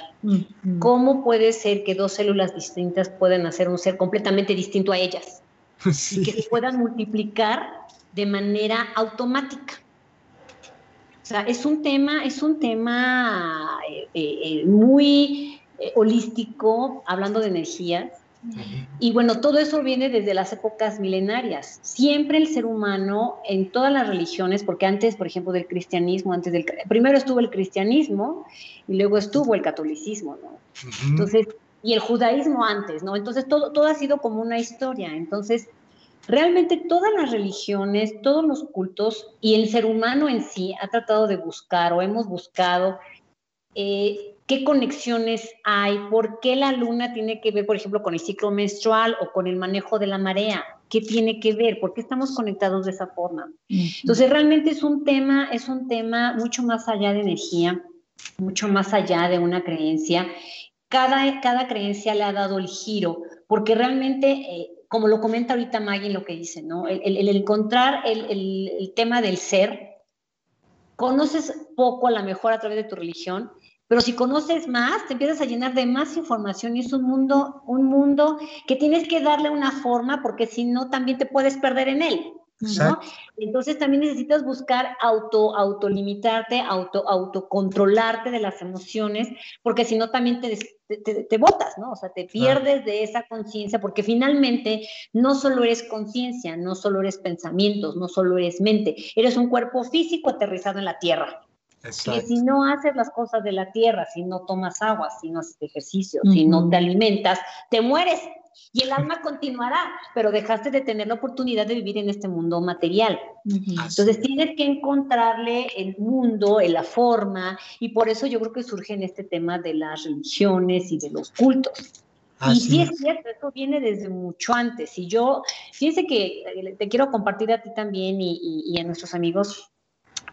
¿Cómo puede ser que dos células distintas puedan hacer un ser completamente distinto a ellas? [LAUGHS] Y que se puedan multiplicar de manera automática. O sea, es un tema, es un tema eh, eh, eh, muy holístico, hablando de energías, y bueno, todo eso viene desde las épocas milenarias. Siempre el ser humano, en todas las religiones, porque antes, por ejemplo, del cristianismo, antes del primero estuvo el cristianismo y luego estuvo el catolicismo, ¿no? Entonces, y el judaísmo antes, ¿no? Entonces todo, todo ha sido como una historia. Entonces, realmente todas las religiones, todos los cultos y el ser humano en sí ha tratado de buscar o hemos buscado eh, qué conexiones hay, por qué la luna tiene que ver, por ejemplo, con el ciclo menstrual o con el manejo de la marea, qué tiene que ver, por qué estamos conectados de esa forma. Entonces, realmente es un tema, es un tema mucho más allá de energía, mucho más allá de una creencia. Cada, cada creencia le ha dado el giro, porque realmente, eh, como lo comenta ahorita Maggie en lo que dice, ¿no? El, encontrar el, el tema del ser, conoces poco a lo mejor a través de tu religión, pero si conoces más, te empiezas a llenar de más información y es un mundo, un mundo que tienes que darle una forma porque si no también te puedes perder en él. ¿no? Entonces también necesitas buscar auto, autolimitarte, auto, autocontrolarte de las emociones, porque si no también te, te, te, botas, ¿no? O sea, te pierdes de esa conciencia, porque finalmente no solo eres conciencia, no solo eres pensamientos, no solo eres mente, eres un cuerpo físico aterrizado en la tierra. Que si no haces las cosas de la tierra, si no tomas agua, si no haces ejercicio, si no te alimentas, te mueres y el alma continuará, pero dejaste de tener la oportunidad de vivir en este mundo material. Entonces tienes que encontrarle el mundo, la forma, y por eso yo creo que surge en este tema de las religiones y de los cultos. y sí es cierto, eso viene desde mucho antes. Y yo, fíjense que eh, te quiero compartir a ti también y, y a nuestros amigos.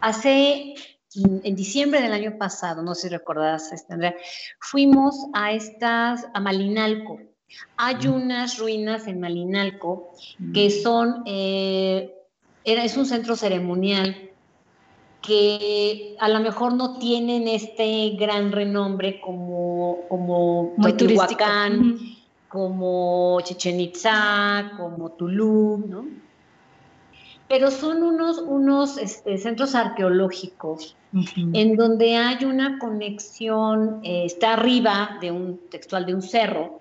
Hace en diciembre del año pasado, no sé si recordarás, este, Andrea, fuimos a estas, a Malinalco. Hay unas ruinas en Malinalco que son, eh, era, es un centro ceremonial que a lo mejor no tienen este gran renombre como, como Teotihuacán, como Chichen Itza, como Tulum, ¿no? Pero son unos, unos este, centros arqueológicos en donde hay una conexión, eh, está arriba de un textual de un cerro,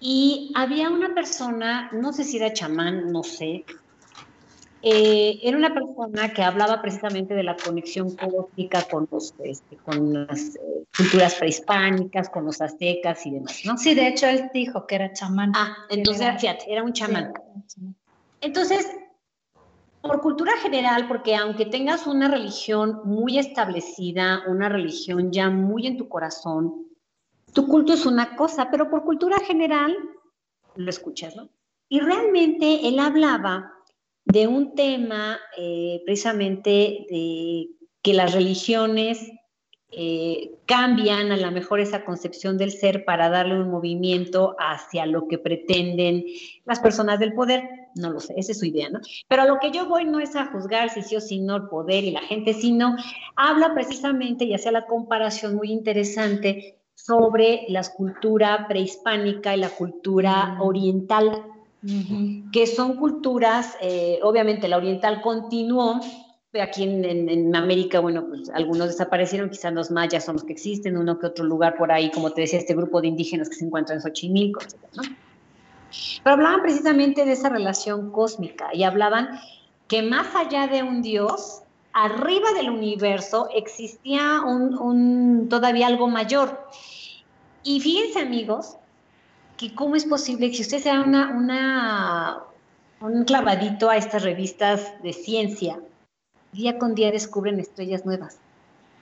y había una persona, no sé si era chamán, no sé, eh, era una persona que hablaba precisamente de la conexión cósmica con, los, este, con las eh, culturas prehispánicas, con los aztecas y demás, ¿no? Sí, de hecho él dijo que era chamán. Ah, entonces, fíjate, era un chamán. Entonces, por cultura general, porque aunque tengas una religión muy establecida, una religión ya muy en tu corazón, tu culto es una cosa, pero por cultura general lo escuchas, ¿no? Y realmente él hablaba de un tema eh, precisamente de que las religiones eh, cambian a lo mejor esa concepción del ser para darle un movimiento hacia lo que pretenden las personas del poder. No lo sé, esa es su idea, ¿no? Pero a lo que yo voy no es a juzgar si sí o si no el poder y la gente, sino habla precisamente y hace la comparación muy interesante sobre la cultura prehispánica y la cultura oriental, que son culturas, eh, obviamente la oriental continuó, aquí en, América, bueno, pues algunos desaparecieron, quizás los mayas son los que existen, uno que otro lugar por ahí, como te decía, este grupo de indígenas que se encuentran en Xochimilco, etc. ¿no? Pero hablaban precisamente de esa relación cósmica y hablaban que más allá de un Dios, arriba del universo existía un, todavía algo mayor. Y fíjense amigos, que cómo es posible que si usted sea una, una, un clavadito a estas revistas de ciencia, día con día descubren estrellas nuevas.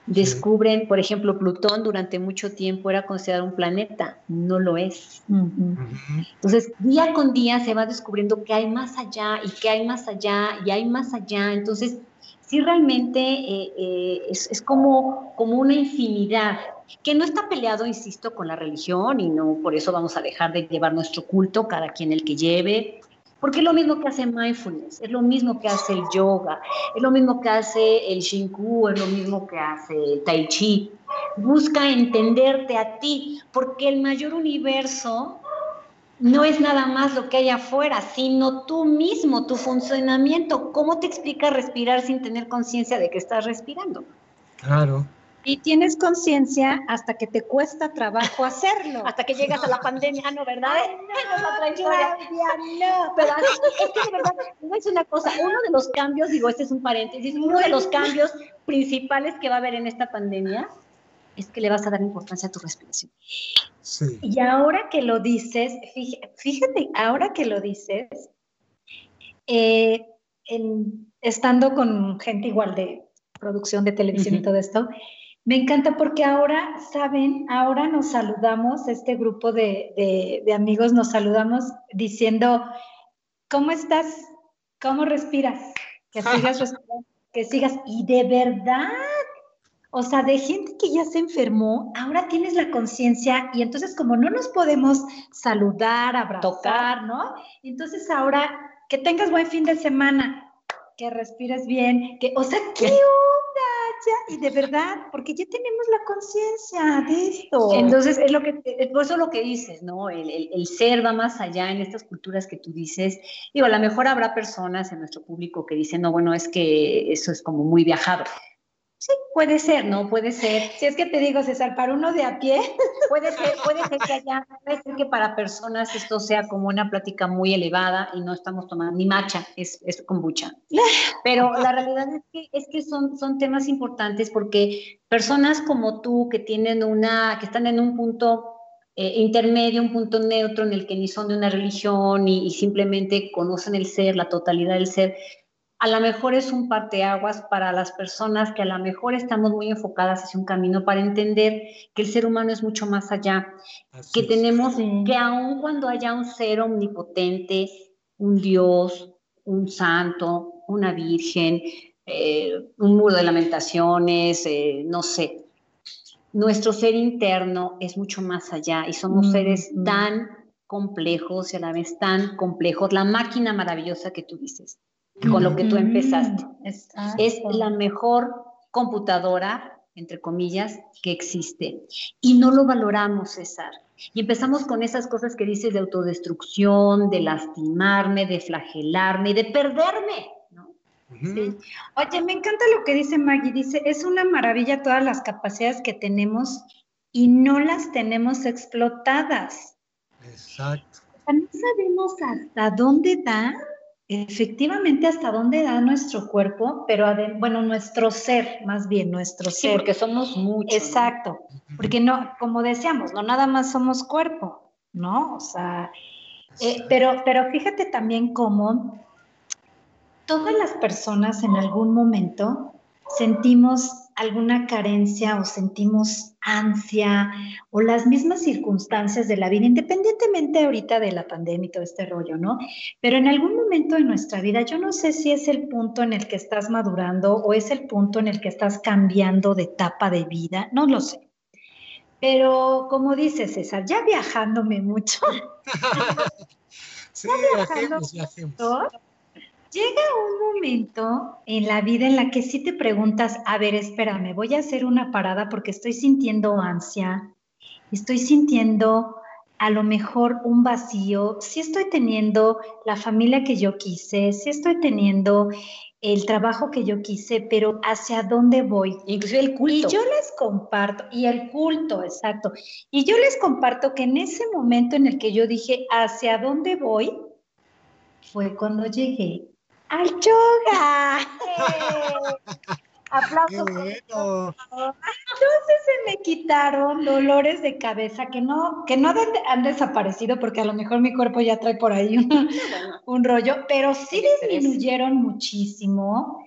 Descubren, por ejemplo, Plutón durante mucho tiempo era considerado un planeta, no lo es. Entonces, día con día se va descubriendo que hay más allá y que hay más allá y hay más allá. Entonces, sí realmente eh, eh, es, como, como una infinidad que no está peleado, insisto, con la religión y no por eso vamos a dejar de llevar nuestro culto, cada quien el que lleve, Porque es lo mismo que hace mindfulness, es lo mismo que hace el yoga, es lo mismo que hace el shinku, es lo mismo que hace el tai chi. Busca entenderte a ti, porque el mayor universo no es nada más lo que hay afuera, sino tú mismo, tu funcionamiento. ¿Cómo te explica respirar sin tener conciencia de que estás respirando? Claro. Y tienes conciencia hasta que te cuesta trabajo hacerlo. hasta que llegas a la pandemia, ¿no? ¿Verdad? no, es no. Pero es que de verdad, es una cosa, uno de los cambios, digo, este es un paréntesis, uno de los cambios principales que va a haber en esta pandemia es que le vas a dar importancia a tu respiración. Sí. Y ahora que lo dices, fíjate, ahora que lo dices, eh, estando con gente igual de producción de televisión y todo esto, me encanta porque ahora, saben, ahora nos saludamos, este grupo de, de amigos nos saludamos diciendo, ¿cómo estás? ¿Cómo respiras? Que [LAUGHS] sigas respirando, que sigas. Y de verdad, o sea, de gente que ya se enfermó, ahora tienes la conciencia y entonces como no nos podemos saludar, abrazar, ¿no? Entonces ahora que tengas buen fin de semana, que respires bien, que, o sea, ¿qué y de verdad, porque ya tenemos la conciencia de esto. Entonces, es lo que, por eso lo que dices, ¿no? El, el, ser va más allá en estas culturas que tú dices. Digo, a lo mejor habrá personas en nuestro público que dicen, no, bueno, es que eso es como muy viajado. Sí, puede ser, ¿no? Puede ser. Si es que te digo, César, para uno de a pie. [LAUGHS] Puede ser, puede ser que allá, puede ser que para personas esto sea como una plática muy elevada y no estamos tomando ni macha, es, es kombucha. Pero la realidad es que, es que son, son temas importantes porque personas como tú que tienen una, que están en un punto eh, intermedio, un punto neutro en el que ni son de una religión y, y simplemente conocen el ser, la totalidad del ser, a lo mejor es un parteaguas para las personas que a lo mejor estamos muy enfocadas hacia un camino para entender que el ser humano es mucho más allá, que tenemos, que aun cuando haya un ser omnipotente, un Dios, un santo, una virgen, eh, un muro de lamentaciones, eh, no sé, nuestro ser interno es mucho más allá y somos seres tan complejos y a la vez tan complejos, la máquina maravillosa que tú dices con lo que tú empezaste. Es la mejor computadora, entre comillas, que existe. Y no lo valoramos, César. Y empezamos con esas cosas que dices de autodestrucción, de lastimarme, de flagelarme, de perderme. Oye, me encanta lo que dice Maggie. Dice, es una maravilla todas las capacidades que tenemos y no las tenemos explotadas. Exacto. no sabemos hasta dónde da Efectivamente, hasta dónde da nuestro cuerpo, pero bueno, nuestro ser, más bien, nuestro sí, ser. porque somos muchos. Exacto, porque no, como decíamos, no nada más somos cuerpo, ¿no? O sea, eh, pero, pero fíjate también cómo todas las personas en algún momento sentimos alguna carencia o sentimos ansia o las mismas circunstancias de la vida, independientemente ahorita de la pandemia y todo este rollo, ¿no? Pero en algún momento de nuestra vida, yo no sé si es el punto en el que estás madurando o es el punto en el que estás cambiando de etapa de vida, no lo sé. Pero como dice César, ya viajándome mucho. [LAUGHS] [LAUGHS] sí, viajemos, viajemos llega un momento en la vida en la que sí te preguntas, a ver, espérame, voy a hacer una parada porque estoy sintiendo ansia, estoy sintiendo a lo mejor un vacío, si estoy teniendo la familia que yo quise, si estoy teniendo el trabajo que yo quise, pero hacia dónde voy. Inclusive el culto. Y yo les comparto, y el culto, exacto. Y yo les comparto que en ese momento en el que yo dije, ¿hacia dónde voy? Fue cuando llegué al yoga. [LAUGHS] Aplausos. Entonces se me quitaron dolores de cabeza que no, que no han desaparecido porque a lo mejor mi cuerpo ya trae por ahí un, rollo, pero sí disminuyeron muchísimo.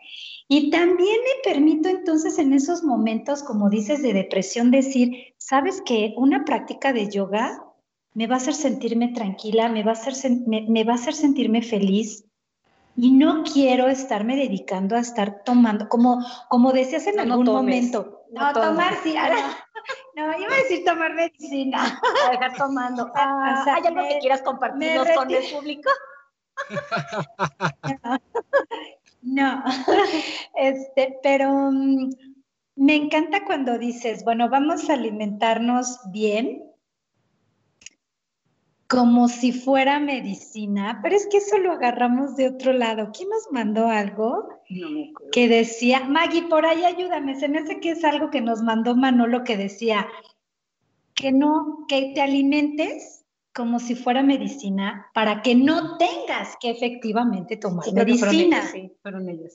Y también me permito entonces en esos momentos, como dices, de depresión, decir, ¿sabes qué? Una práctica de yoga me va a hacer sentirme tranquila, me va a hacer, me va a hacer sentirme feliz, y no quiero estarme dedicando a estar tomando, como, como decías en algún momento. No, tomar sí. No, iba a decir tomar medicina. [LAUGHS] A dejar tomando. [LAUGHS] Ah, ¿Hay algo que quieras compartirnos con el público? [LAUGHS] no, este, pero mm, me encanta cuando dices, bueno, vamos a alimentarnos bien, como si fuera medicina, pero es que eso lo agarramos de otro lado. ¿Quién nos mandó algo que decía, Maggie, por ahí ayúdame, se me hace que es algo que nos mandó Manolo que decía, que no, que te alimentes como si fuera medicina para que no tengas que efectivamente tomar medicina.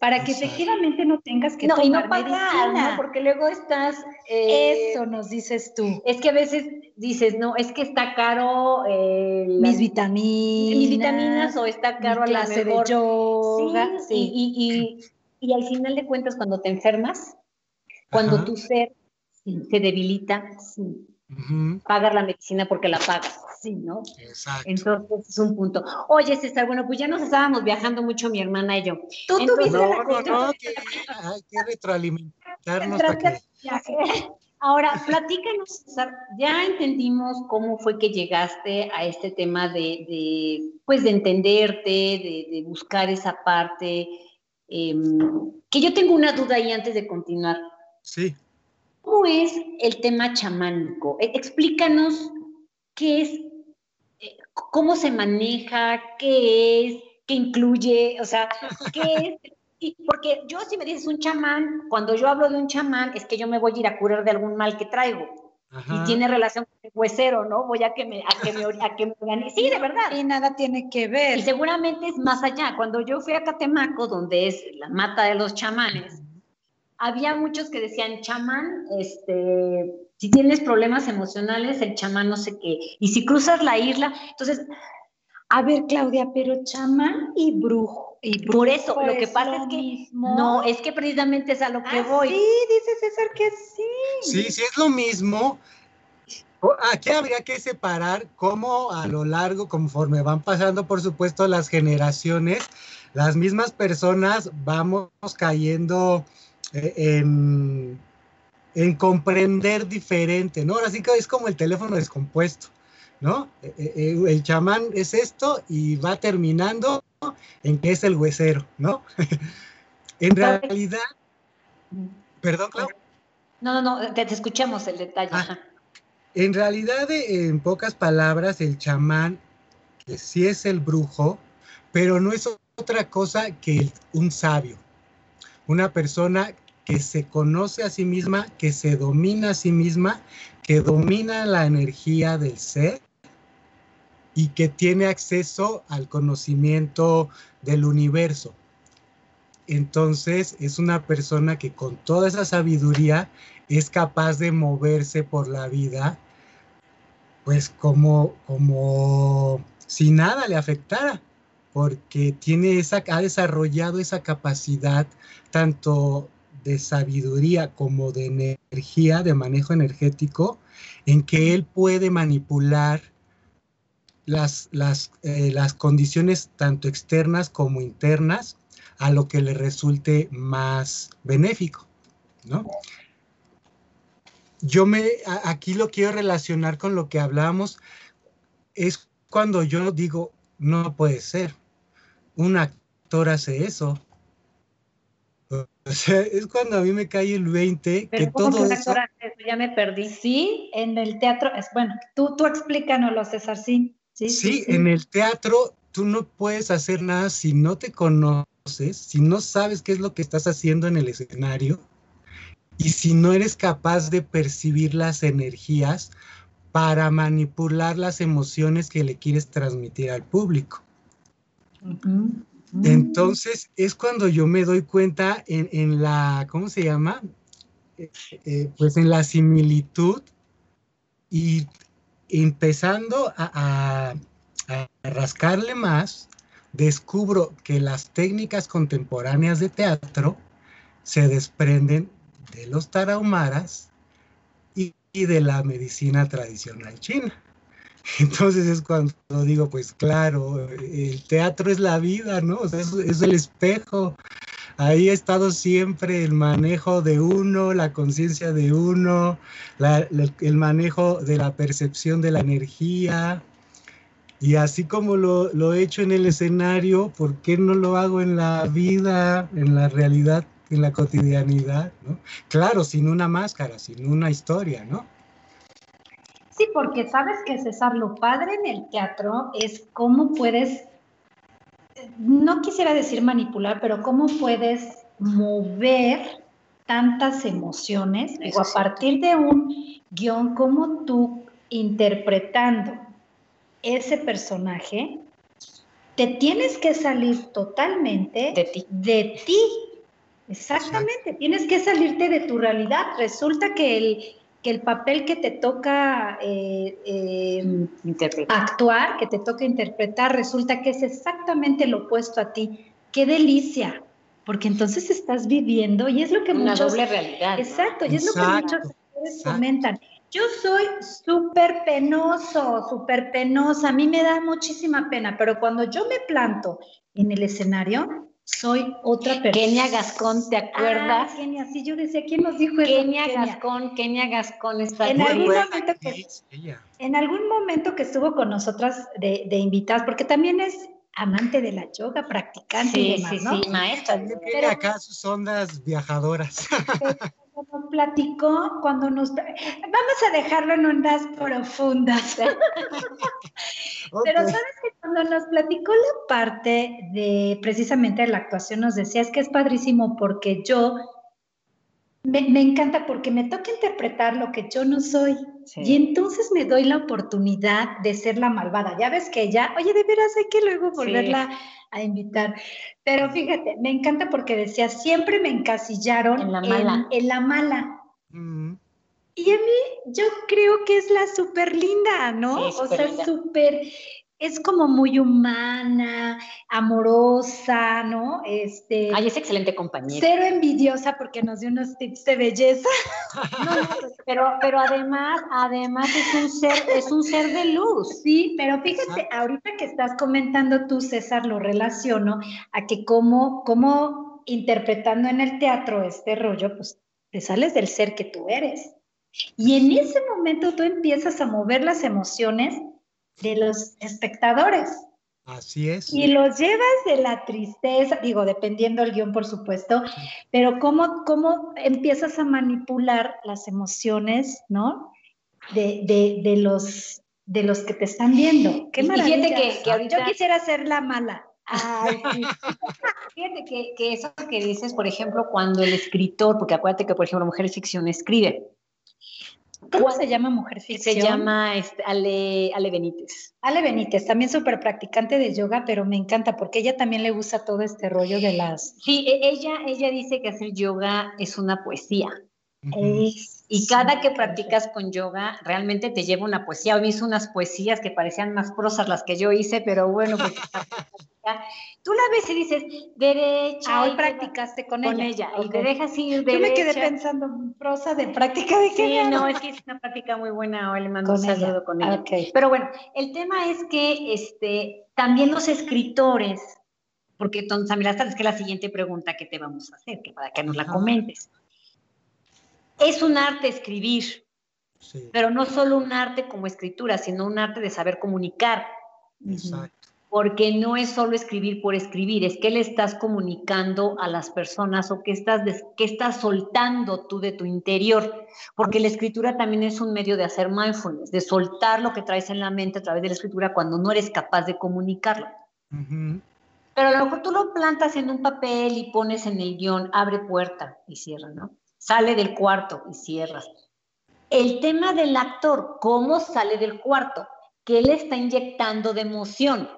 para que efectivamente no tengas que tomar y no medicina. Porque luego estás... Eh, Eso nos dices tú. Es que a veces dices, no, es que está caro... Eh, mis vitaminas. Mis vitaminas o está caro la clase de yoga. Sí, Y, y, al final de cuentas, cuando te enfermas, cuando tu ser se debilita, pagas la medicina porque la pagas sí, ¿no? Exacto. Entonces es un punto. Oye, César, bueno, pues ya nos estábamos viajando mucho mi hermana y yo. Tú tuviste no, la no, no, que, hay que retroalimentarnos para que... Ahora, platícanos, César, ya entendimos cómo fue que llegaste a este tema de, de pues, de entenderte, de, de buscar esa parte, em, que yo tengo una duda ahí antes de continuar. Sí. ¿Cómo es el tema chamánico? E, explícanos qué es cómo se maneja, qué es, qué incluye, o sea, qué es. porque yo si me dices un chamán, cuando yo hablo de un chamán, es que yo me voy a ir a curar de algún mal que traigo. Y tiene relación con el huesero, ¿no? Voy a que me, a que me, a que me organice. Sí, de verdad. Y nada tiene que ver. Y seguramente es más allá. Cuando yo fui a Catemaco, donde es la mata de los chamanes, había muchos que decían chamán, este, si tienes problemas emocionales, el chamán no sé qué. Y si cruzas la isla, entonces, a ver, Claudia, pero chamán y brujo. Y por eso, lo que pasa es que no, es que precisamente es a lo que ah, voy. Sí, dice César que sí. Sí, sí es lo mismo. Aquí habría que separar cómo a lo largo, conforme van pasando, por supuesto, las generaciones, las mismas personas vamos cayendo en en comprender diferente, ¿no? Ahora sí que es como el teléfono descompuesto, ¿no? Eh, eh, eh, el chamán es esto y va terminando en que es el huesero, ¿no? [LAUGHS] en realidad, perdón, Clau. No, no, no, te, escuchamos el detalle. Ah, en realidad, en pocas palabras, el chamán que sí es el brujo, pero no es otra cosa que un sabio, una persona que se conoce a sí misma, que se domina a sí misma, que domina la energía del ser y que tiene acceso al conocimiento del universo. Entonces es una persona que con toda esa sabiduría es capaz de moverse por la vida, pues como, como si nada le afectara, porque tiene esa, ha desarrollado esa capacidad tanto de sabiduría como de energía, de manejo energético, en que él puede manipular las, las, eh, las condiciones tanto externas como internas a lo que le resulte más benéfico, ¿no? Yo me, aquí lo quiero relacionar con lo que hablamos, es cuando yo digo, no puede ser, un actor hace eso, O sea, es cuando a mí me cae el 20 que todo eso... Ya me perdí. Sí, en el teatro, es bueno, tú, tú explícanoslo, César, sí. Sí, sí, en el teatro tú no puedes hacer nada si no te conoces, si no sabes qué es lo que estás haciendo en el escenario y si no eres capaz de percibir las energías para manipular las emociones que le quieres transmitir al público. Entonces es cuando yo me doy cuenta en, la, ¿cómo se llama? Eh, eh, pues en la similitud y empezando a, rascarle más, descubro que las técnicas contemporáneas de teatro se desprenden de los tarahumaras y de la medicina tradicional china. [LAUGHS] Entonces es cuando digo, pues claro, el teatro es la vida, ¿no? O sea, es, el espejo. Ahí ha estado siempre el manejo de uno, la conciencia de uno, el manejo de la percepción de la energía. Y así como lo, lo, he hecho en el escenario, ¿por qué no lo hago en la vida, en la realidad, en la cotidianidad? ¿no? Claro, sin una máscara, sin una historia, ¿no? Sí, porque sabes que César, lo padre en el teatro es cómo puedes, no quisiera decir manipular, pero cómo puedes mover tantas emociones, digo, a partir de un guion, como tú interpretando ese personaje, te tienes que salir totalmente de ti. De ti. Exactamente, tienes que salirte de tu realidad. Resulta que el, que el papel que te toca eh, eh, actuar, que te toca interpretar, resulta que es exactamente lo opuesto a ti. ¡Qué delicia! Porque entonces estás viviendo y es lo que Una muchos... doble realidad. Exacto, y es lo que muchos comentan. Yo soy súper penoso, súper penosa, a mí me da muchísima pena, pero cuando yo me planto en el escenario, soy otra persona. Kenia Gascón, ¿te acuerdas? Ah, Kenia, sí, yo decía, ¿quién nos dijo eso? Kenia Gascón, Kenia Gascón está en algún, buena momento que, en algún momento que estuvo con nosotras de, de invitadas, porque también es amante de la yoga, practicante y Sí, demás, sí, ¿no? sí, maestra. Tiene acá sus ondas viajadoras. [LAUGHS] Cuando nos platicó, cuando nos... Vamos a dejarlo en ondas profundas. [LAUGHS] Pero sabes que cuando nos platicó la parte de precisamente de la actuación, nos decía, es que es padrísimo porque yo, me, me encanta porque me toca interpretar lo que yo no soy. Sí. Y entonces me doy la oportunidad de ser la malvada. Ya ves que ella, oye, de veras hay que luego volverla a invitar. Pero fíjate, me encanta porque decía, siempre me encasillaron En la mala. en la mala. Mm, Y a mí, yo creo que es la súper linda, ¿no? Sí, o sea, súper, es como muy humana, amorosa, ¿no? Este, Ay, es excelente compañera. cero envidiosa porque nos dio unos tips de belleza. [LAUGHS] No, no, pero, pero además, además es un ser, es un ser de luz. Sí, pero fíjate, ahorita que estás comentando tú, César, lo relaciono a que como, como interpretando en el teatro este rollo, pues te sales del ser que tú eres. Y en ese momento tú empiezas a mover las emociones de los espectadores Así es. y los llevas de la tristeza, digo, dependiendo del guion, por supuesto, pero cómo, cómo empiezas a manipular las emociones, ¿no? De, de, de los, de los que te están viendo. Qué Y fíjate maravilla. que- que ahorita- Yo quisiera ser la mala. Ay, sí. [LAUGHS] Fíjate que, que eso que dices, por ejemplo, cuando el escritor, porque acuérdate que, por ejemplo, Mujeres Ficción escribe, ¿Cómo ¿Cuál- se llama Mujer se Ficción? llama este, Ale, Ale Benítez. Ale Benítez, también súper practicante de yoga, pero me encanta porque ella también le gusta todo este rollo de las... Sí, e- ella, ella dice que hacer yoga es una poesía. Es- Y cada que practicas con yoga, realmente te lleva una poesía. Hoy hice unas poesías que parecían más prosas las que yo hice, pero bueno, pues, [LAUGHS] tú la ves y dices, derecha. Ah, hoy practicaste con, con ella. ella. Y te dejas ir Yo me quedé derecha. pensando, prosa de práctica de qué Sí, no, es que es una práctica muy buena. Hoy le mando un ella. saludo con ella. Ok. Pero bueno, el tema es que este, también los escritores, porque entonces, mira, esta es que la siguiente pregunta que te vamos a hacer, que para que nos la comentes. Es un arte escribir, Sí, pero no solo un arte como escritura, sino un arte de saber comunicar, exacto. porque no es solo escribir por escribir, es que le estás comunicando a las personas o que estás, que estás soltando tú de tu interior, porque la escritura también es un medio de hacer mindfulness, de soltar lo que traes en la mente a través de la escritura cuando no eres capaz de comunicarlo. Pero a lo mejor tú lo plantas en un papel y pones en el guion, abre puerta y cierra, ¿no? Sale del cuarto y cierras. El tema del actor, ¿cómo sale del cuarto? ¿Qué le está inyectando de emoción?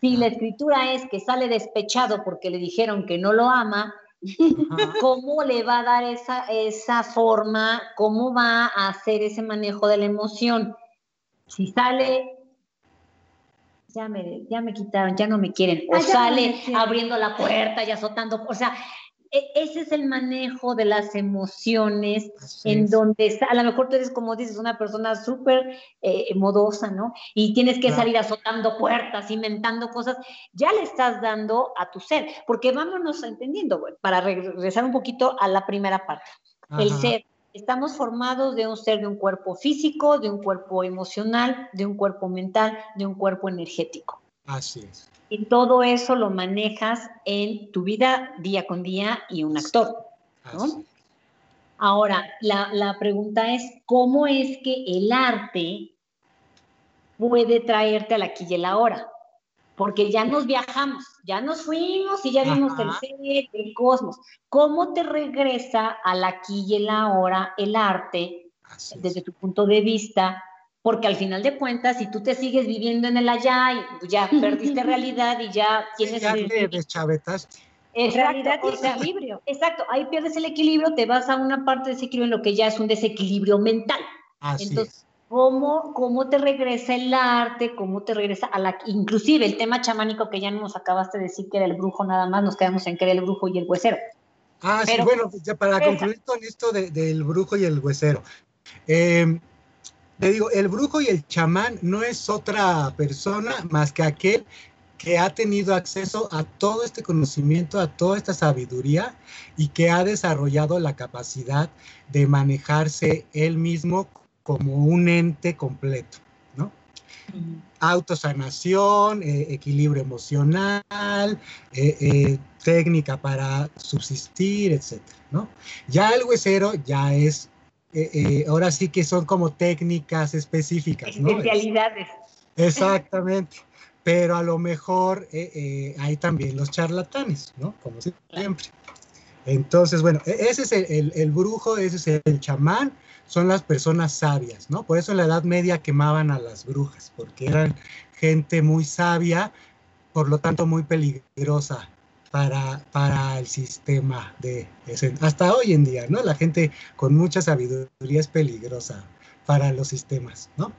Si la escritura es que sale despechado porque le dijeron que no lo ama. [LAUGHS] ¿cómo le va a dar esa, esa forma? ¿Cómo va a hacer ese manejo de la emoción? Si sale, ya me, ya me quitaron, ya no me quieren, o Ah, no sale me abriendo la puerta y azotando, o sea, ese es el manejo de las emociones Así en es. donde está- a lo mejor tú eres, como dices, una persona súper eh, modosa, ¿no? Y tienes que Claro. salir azotando puertas, inventando cosas, ya le estás dando a tu ser, porque vámonos entendiendo, para regresar un poquito a la primera parte. El ser, Estamos formados de un ser, de un cuerpo físico, de un cuerpo emocional, de un cuerpo mental, de un cuerpo energético. Así es. Y todo eso lo manejas en tu vida día con día y un actor. Ahora, la, la pregunta es, ¿cómo es que el arte puede traerte a la aquí y el ahora? porque ya nos viajamos, ya nos fuimos y ya vimos el ser, el cosmos. ¿Cómo te regresa al aquí y el ahora el arte desde tu punto de vista? Porque al final de cuentas, si tú te sigues viviendo en el allá y ya [LAUGHS] perdiste realidad y ya tienes... Ya te deschavetaste. Es realidad y equilibrio. Exacto, ahí pierdes el equilibrio, te vas a una parte de equilibrio en lo que ya es un desequilibrio mental. Así Entonces, cómo, cómo te regresa el arte, cómo te regresa a la, inclusive el tema chamánico que ya nos acabaste de decir que era el brujo nada más, nos quedamos en que era el brujo y el huesero. Ah, sí, bueno, ya para concluir con esto del brujo y el huesero. Eh, te digo, el brujo y el chamán no es otra persona más que aquel que ha tenido acceso a todo este conocimiento, a toda esta sabiduría y que ha desarrollado la capacidad de manejarse él mismo como un ente completo, ¿no? Autosanación, eh, equilibrio emocional, eh, eh, técnica para subsistir, etcétera, ¿no? Ya el huesero ya es, ahora sí que son como técnicas específicas, ¿no? Especialidades. Exactamente. Pero a lo mejor hay también los charlatanes, ¿no? Como siempre. Entonces, bueno, e-, ese es el, el brujo, ese es el chamán, son las personas sabias, ¿no? Por eso en la Edad Media quemaban a las brujas, porque eran gente muy sabia, por lo tanto muy peligrosa para, para el sistema de, hasta hoy en día, ¿no? La gente con mucha sabiduría es peligrosa para los sistemas, ¿no?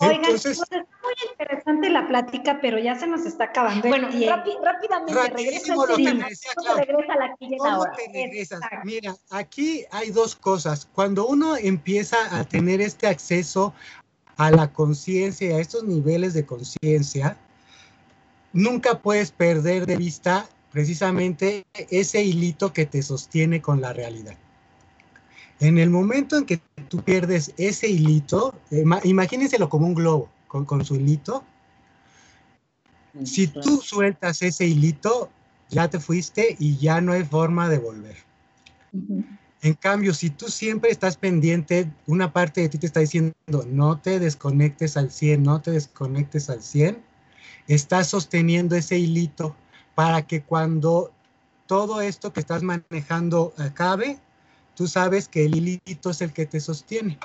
Oigan, pues está muy interesante la plática, pero ya se nos está acabando bueno, el rápidamente, regresa, regresa la ¿Cómo te regresas? Mira, aquí hay dos cosas. Cuando uno empieza a tener este acceso a la conciencia, a estos niveles de conciencia, nunca puedes perder de vista precisamente ese hilito que te sostiene con la realidad. En el momento en que tú pierdes ese hilito, imagínenselo como un globo con, su hilito. Si tú sueltas ese hilito, ya te fuiste y ya no hay forma de volver. En cambio, si tú siempre estás pendiente, una parte de ti te está diciendo, no te desconectes al 100, no te desconectes al 100, estás sosteniendo ese hilito para que cuando todo esto que estás manejando acabe, tú sabes que el hilito es el que te sostiene.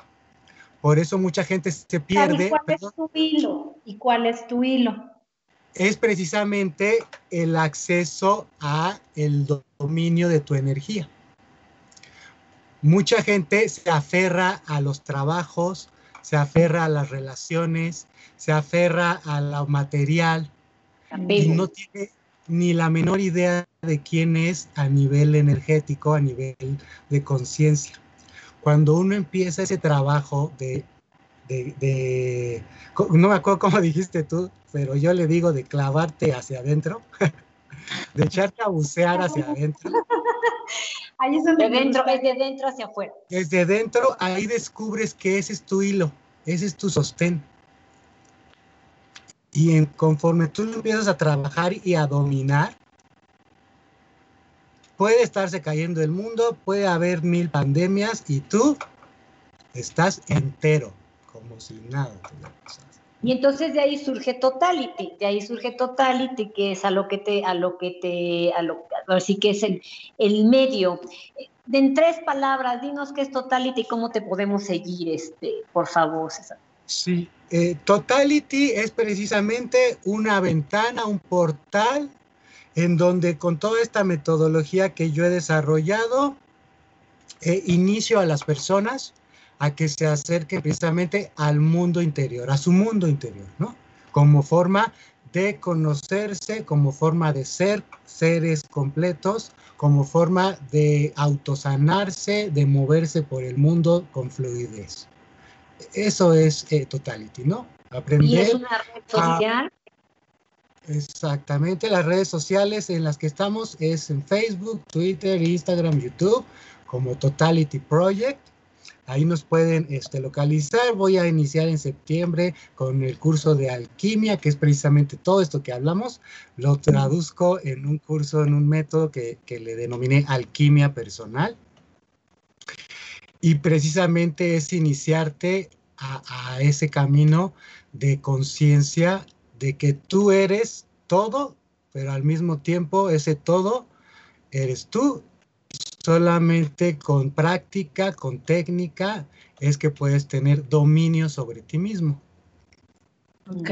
Por eso mucha gente se pierde. ¿Y cuál es tu hilo? ¿Y cuál es tu hilo? Es precisamente el acceso a el dominio de tu energía. Mucha gente se aferra a los trabajos, se aferra a las relaciones, se aferra a lo material y no tiene ni la menor idea de quién es a nivel energético, a nivel de conciencia. Cuando uno empieza ese trabajo de, de, no me acuerdo cómo dijiste tú, pero yo le digo de clavarte hacia adentro, [LAUGHS] de echarte a bucear hacia adentro. [LAUGHS] Ahí es donde de dentro, es de dentro hacia afuera. Desde dentro, ahí descubres que ese es tu hilo, ese es tu sostén. Y en, conforme tú empiezas a trabajar y a dominar, puede estarse cayendo el mundo, puede haber mil pandemias y tú estás entero, como si nada. Y entonces de ahí surge Totality, de ahí surge Totality, que es a lo que te, a lo que te, a lo, así que es el, el medio. En tres palabras, dinos qué es Totality y cómo te podemos seguir, este, por favor, César. Sí, eh, Totality es precisamente una ventana, un portal en donde con toda esta metodología que yo he desarrollado, eh, inicio a las personas a que se acerquen precisamente al mundo interior, a su mundo interior, ¿no? Como forma de conocerse, como forma de ser seres completos, como forma de autosanarse, de moverse por el mundo con fluidez. Eso es eh, Totality, ¿no? Aprender. ¿Y es una red social? exactamente, las redes sociales en las que estamos es en Facebook, Twitter, Instagram, YouTube, como Totality Project. Ahí nos pueden este, localizar. Voy a iniciar en septiembre con el curso de alquimia, que es precisamente todo esto que hablamos. Lo traduzco en un curso, en un método que, que le denominé alquimia personal. Y precisamente es iniciarte a, a ese camino de conciencia de que tú eres todo, pero al mismo tiempo ese todo eres tú solamente con práctica, con técnica, es que puedes tener dominio sobre ti mismo. Ok.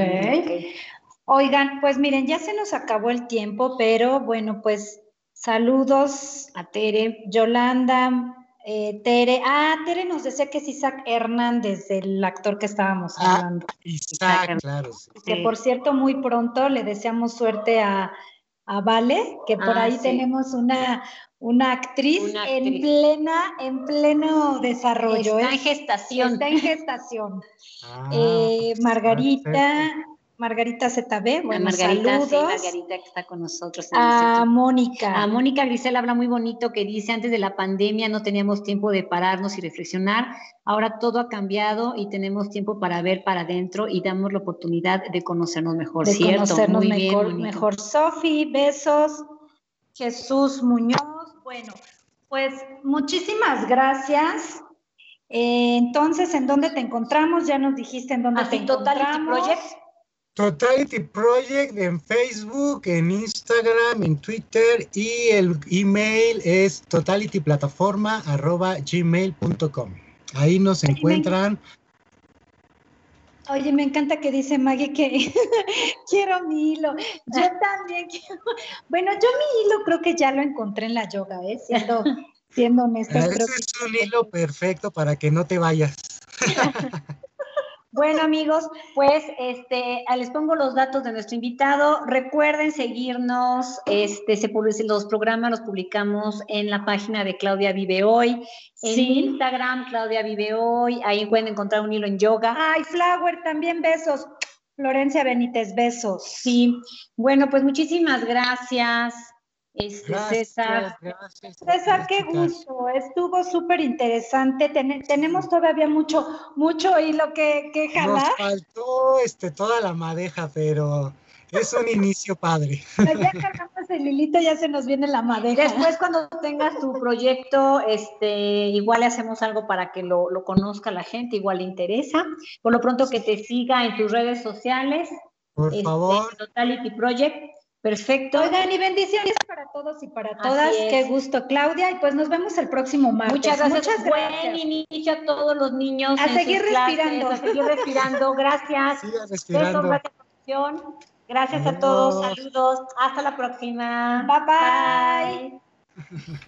Oigan, pues miren, ya se nos acabó el tiempo, pero bueno, pues saludos a Tere, Yolanda, eh, Tere. Ah, Tere nos decía que es Isaac Hernández, el actor que estábamos ah, hablando. Isaac, claro. Que por cierto, muy pronto le deseamos suerte a, a Vale, que por ah, ahí tenemos una, una actriz, en plena, en pleno desarrollo. Está en gestación. Está en gestación. Ah, eh, Margarita, Margarita ZB, bueno, Margarita, saludos. Margarita que está con nosotros. a Mónica. A Mónica Grisel habla muy bonito que dice, antes de la pandemia no teníamos tiempo de pararnos y reflexionar, ahora todo ha cambiado y tenemos tiempo para ver para adentro y damos la oportunidad de conocernos mejor, de ¿cierto? Conocernos muy mejor, bien, mejor. Sofi, besos. Jesús Muñoz, bueno, pues muchísimas gracias. Eh, entonces, ¿en dónde te encontramos? Ya nos dijiste en dónde te encontramos. Project. Totality Project en Facebook, en Instagram, en Twitter y el email es totalityplataforma.gmail.com. Ahí nos encuentran. Oye, me encanta que dice Maggie que [LAUGHS] quiero mi hilo. Yo también quiero. Bueno, yo mi hilo creo que ya lo encontré en la yoga, ¿eh? siendo, siendo honesta. Ese es un hilo perfecto para que no te vayas. [LAUGHS] Bueno, amigos, pues este, les pongo los datos de nuestro invitado. Recuerden seguirnos, este, se los programas los publicamos en la página de Claudia Vive Hoy, en Instagram, Claudia Vive Hoy, ahí pueden encontrar un hilo en yoga. Ay, Flower, también besos. Florencia Benítez, besos. Sí, bueno, pues muchísimas gracias. Este, César. César, qué gusto, estuvo súper interesante. tenemos todavía mucho, mucho hilo que, que jalar. Nos faltó este, toda la madeja, pero es un inicio padre. Ya cargamos el hilito, ya se nos viene la madeja. Después, cuando tengas tu proyecto, este, igual le hacemos algo para que lo, lo conozca la gente, igual le interesa. Por lo pronto que te siga en tus redes sociales. Por este, favor. Totality Project Perfecto. Oigan, y bendiciones para todos y para todas. Qué gusto, Claudia. Y pues nos vemos el próximo martes. Muchas gracias. Muchas gracias. Buen inicio a todos los niños. A seguir respirando. a seguir respirando. Gracias. [LAUGHS] respirando. gracias, gracias a todos. Saludos. Hasta la próxima. bye. bye.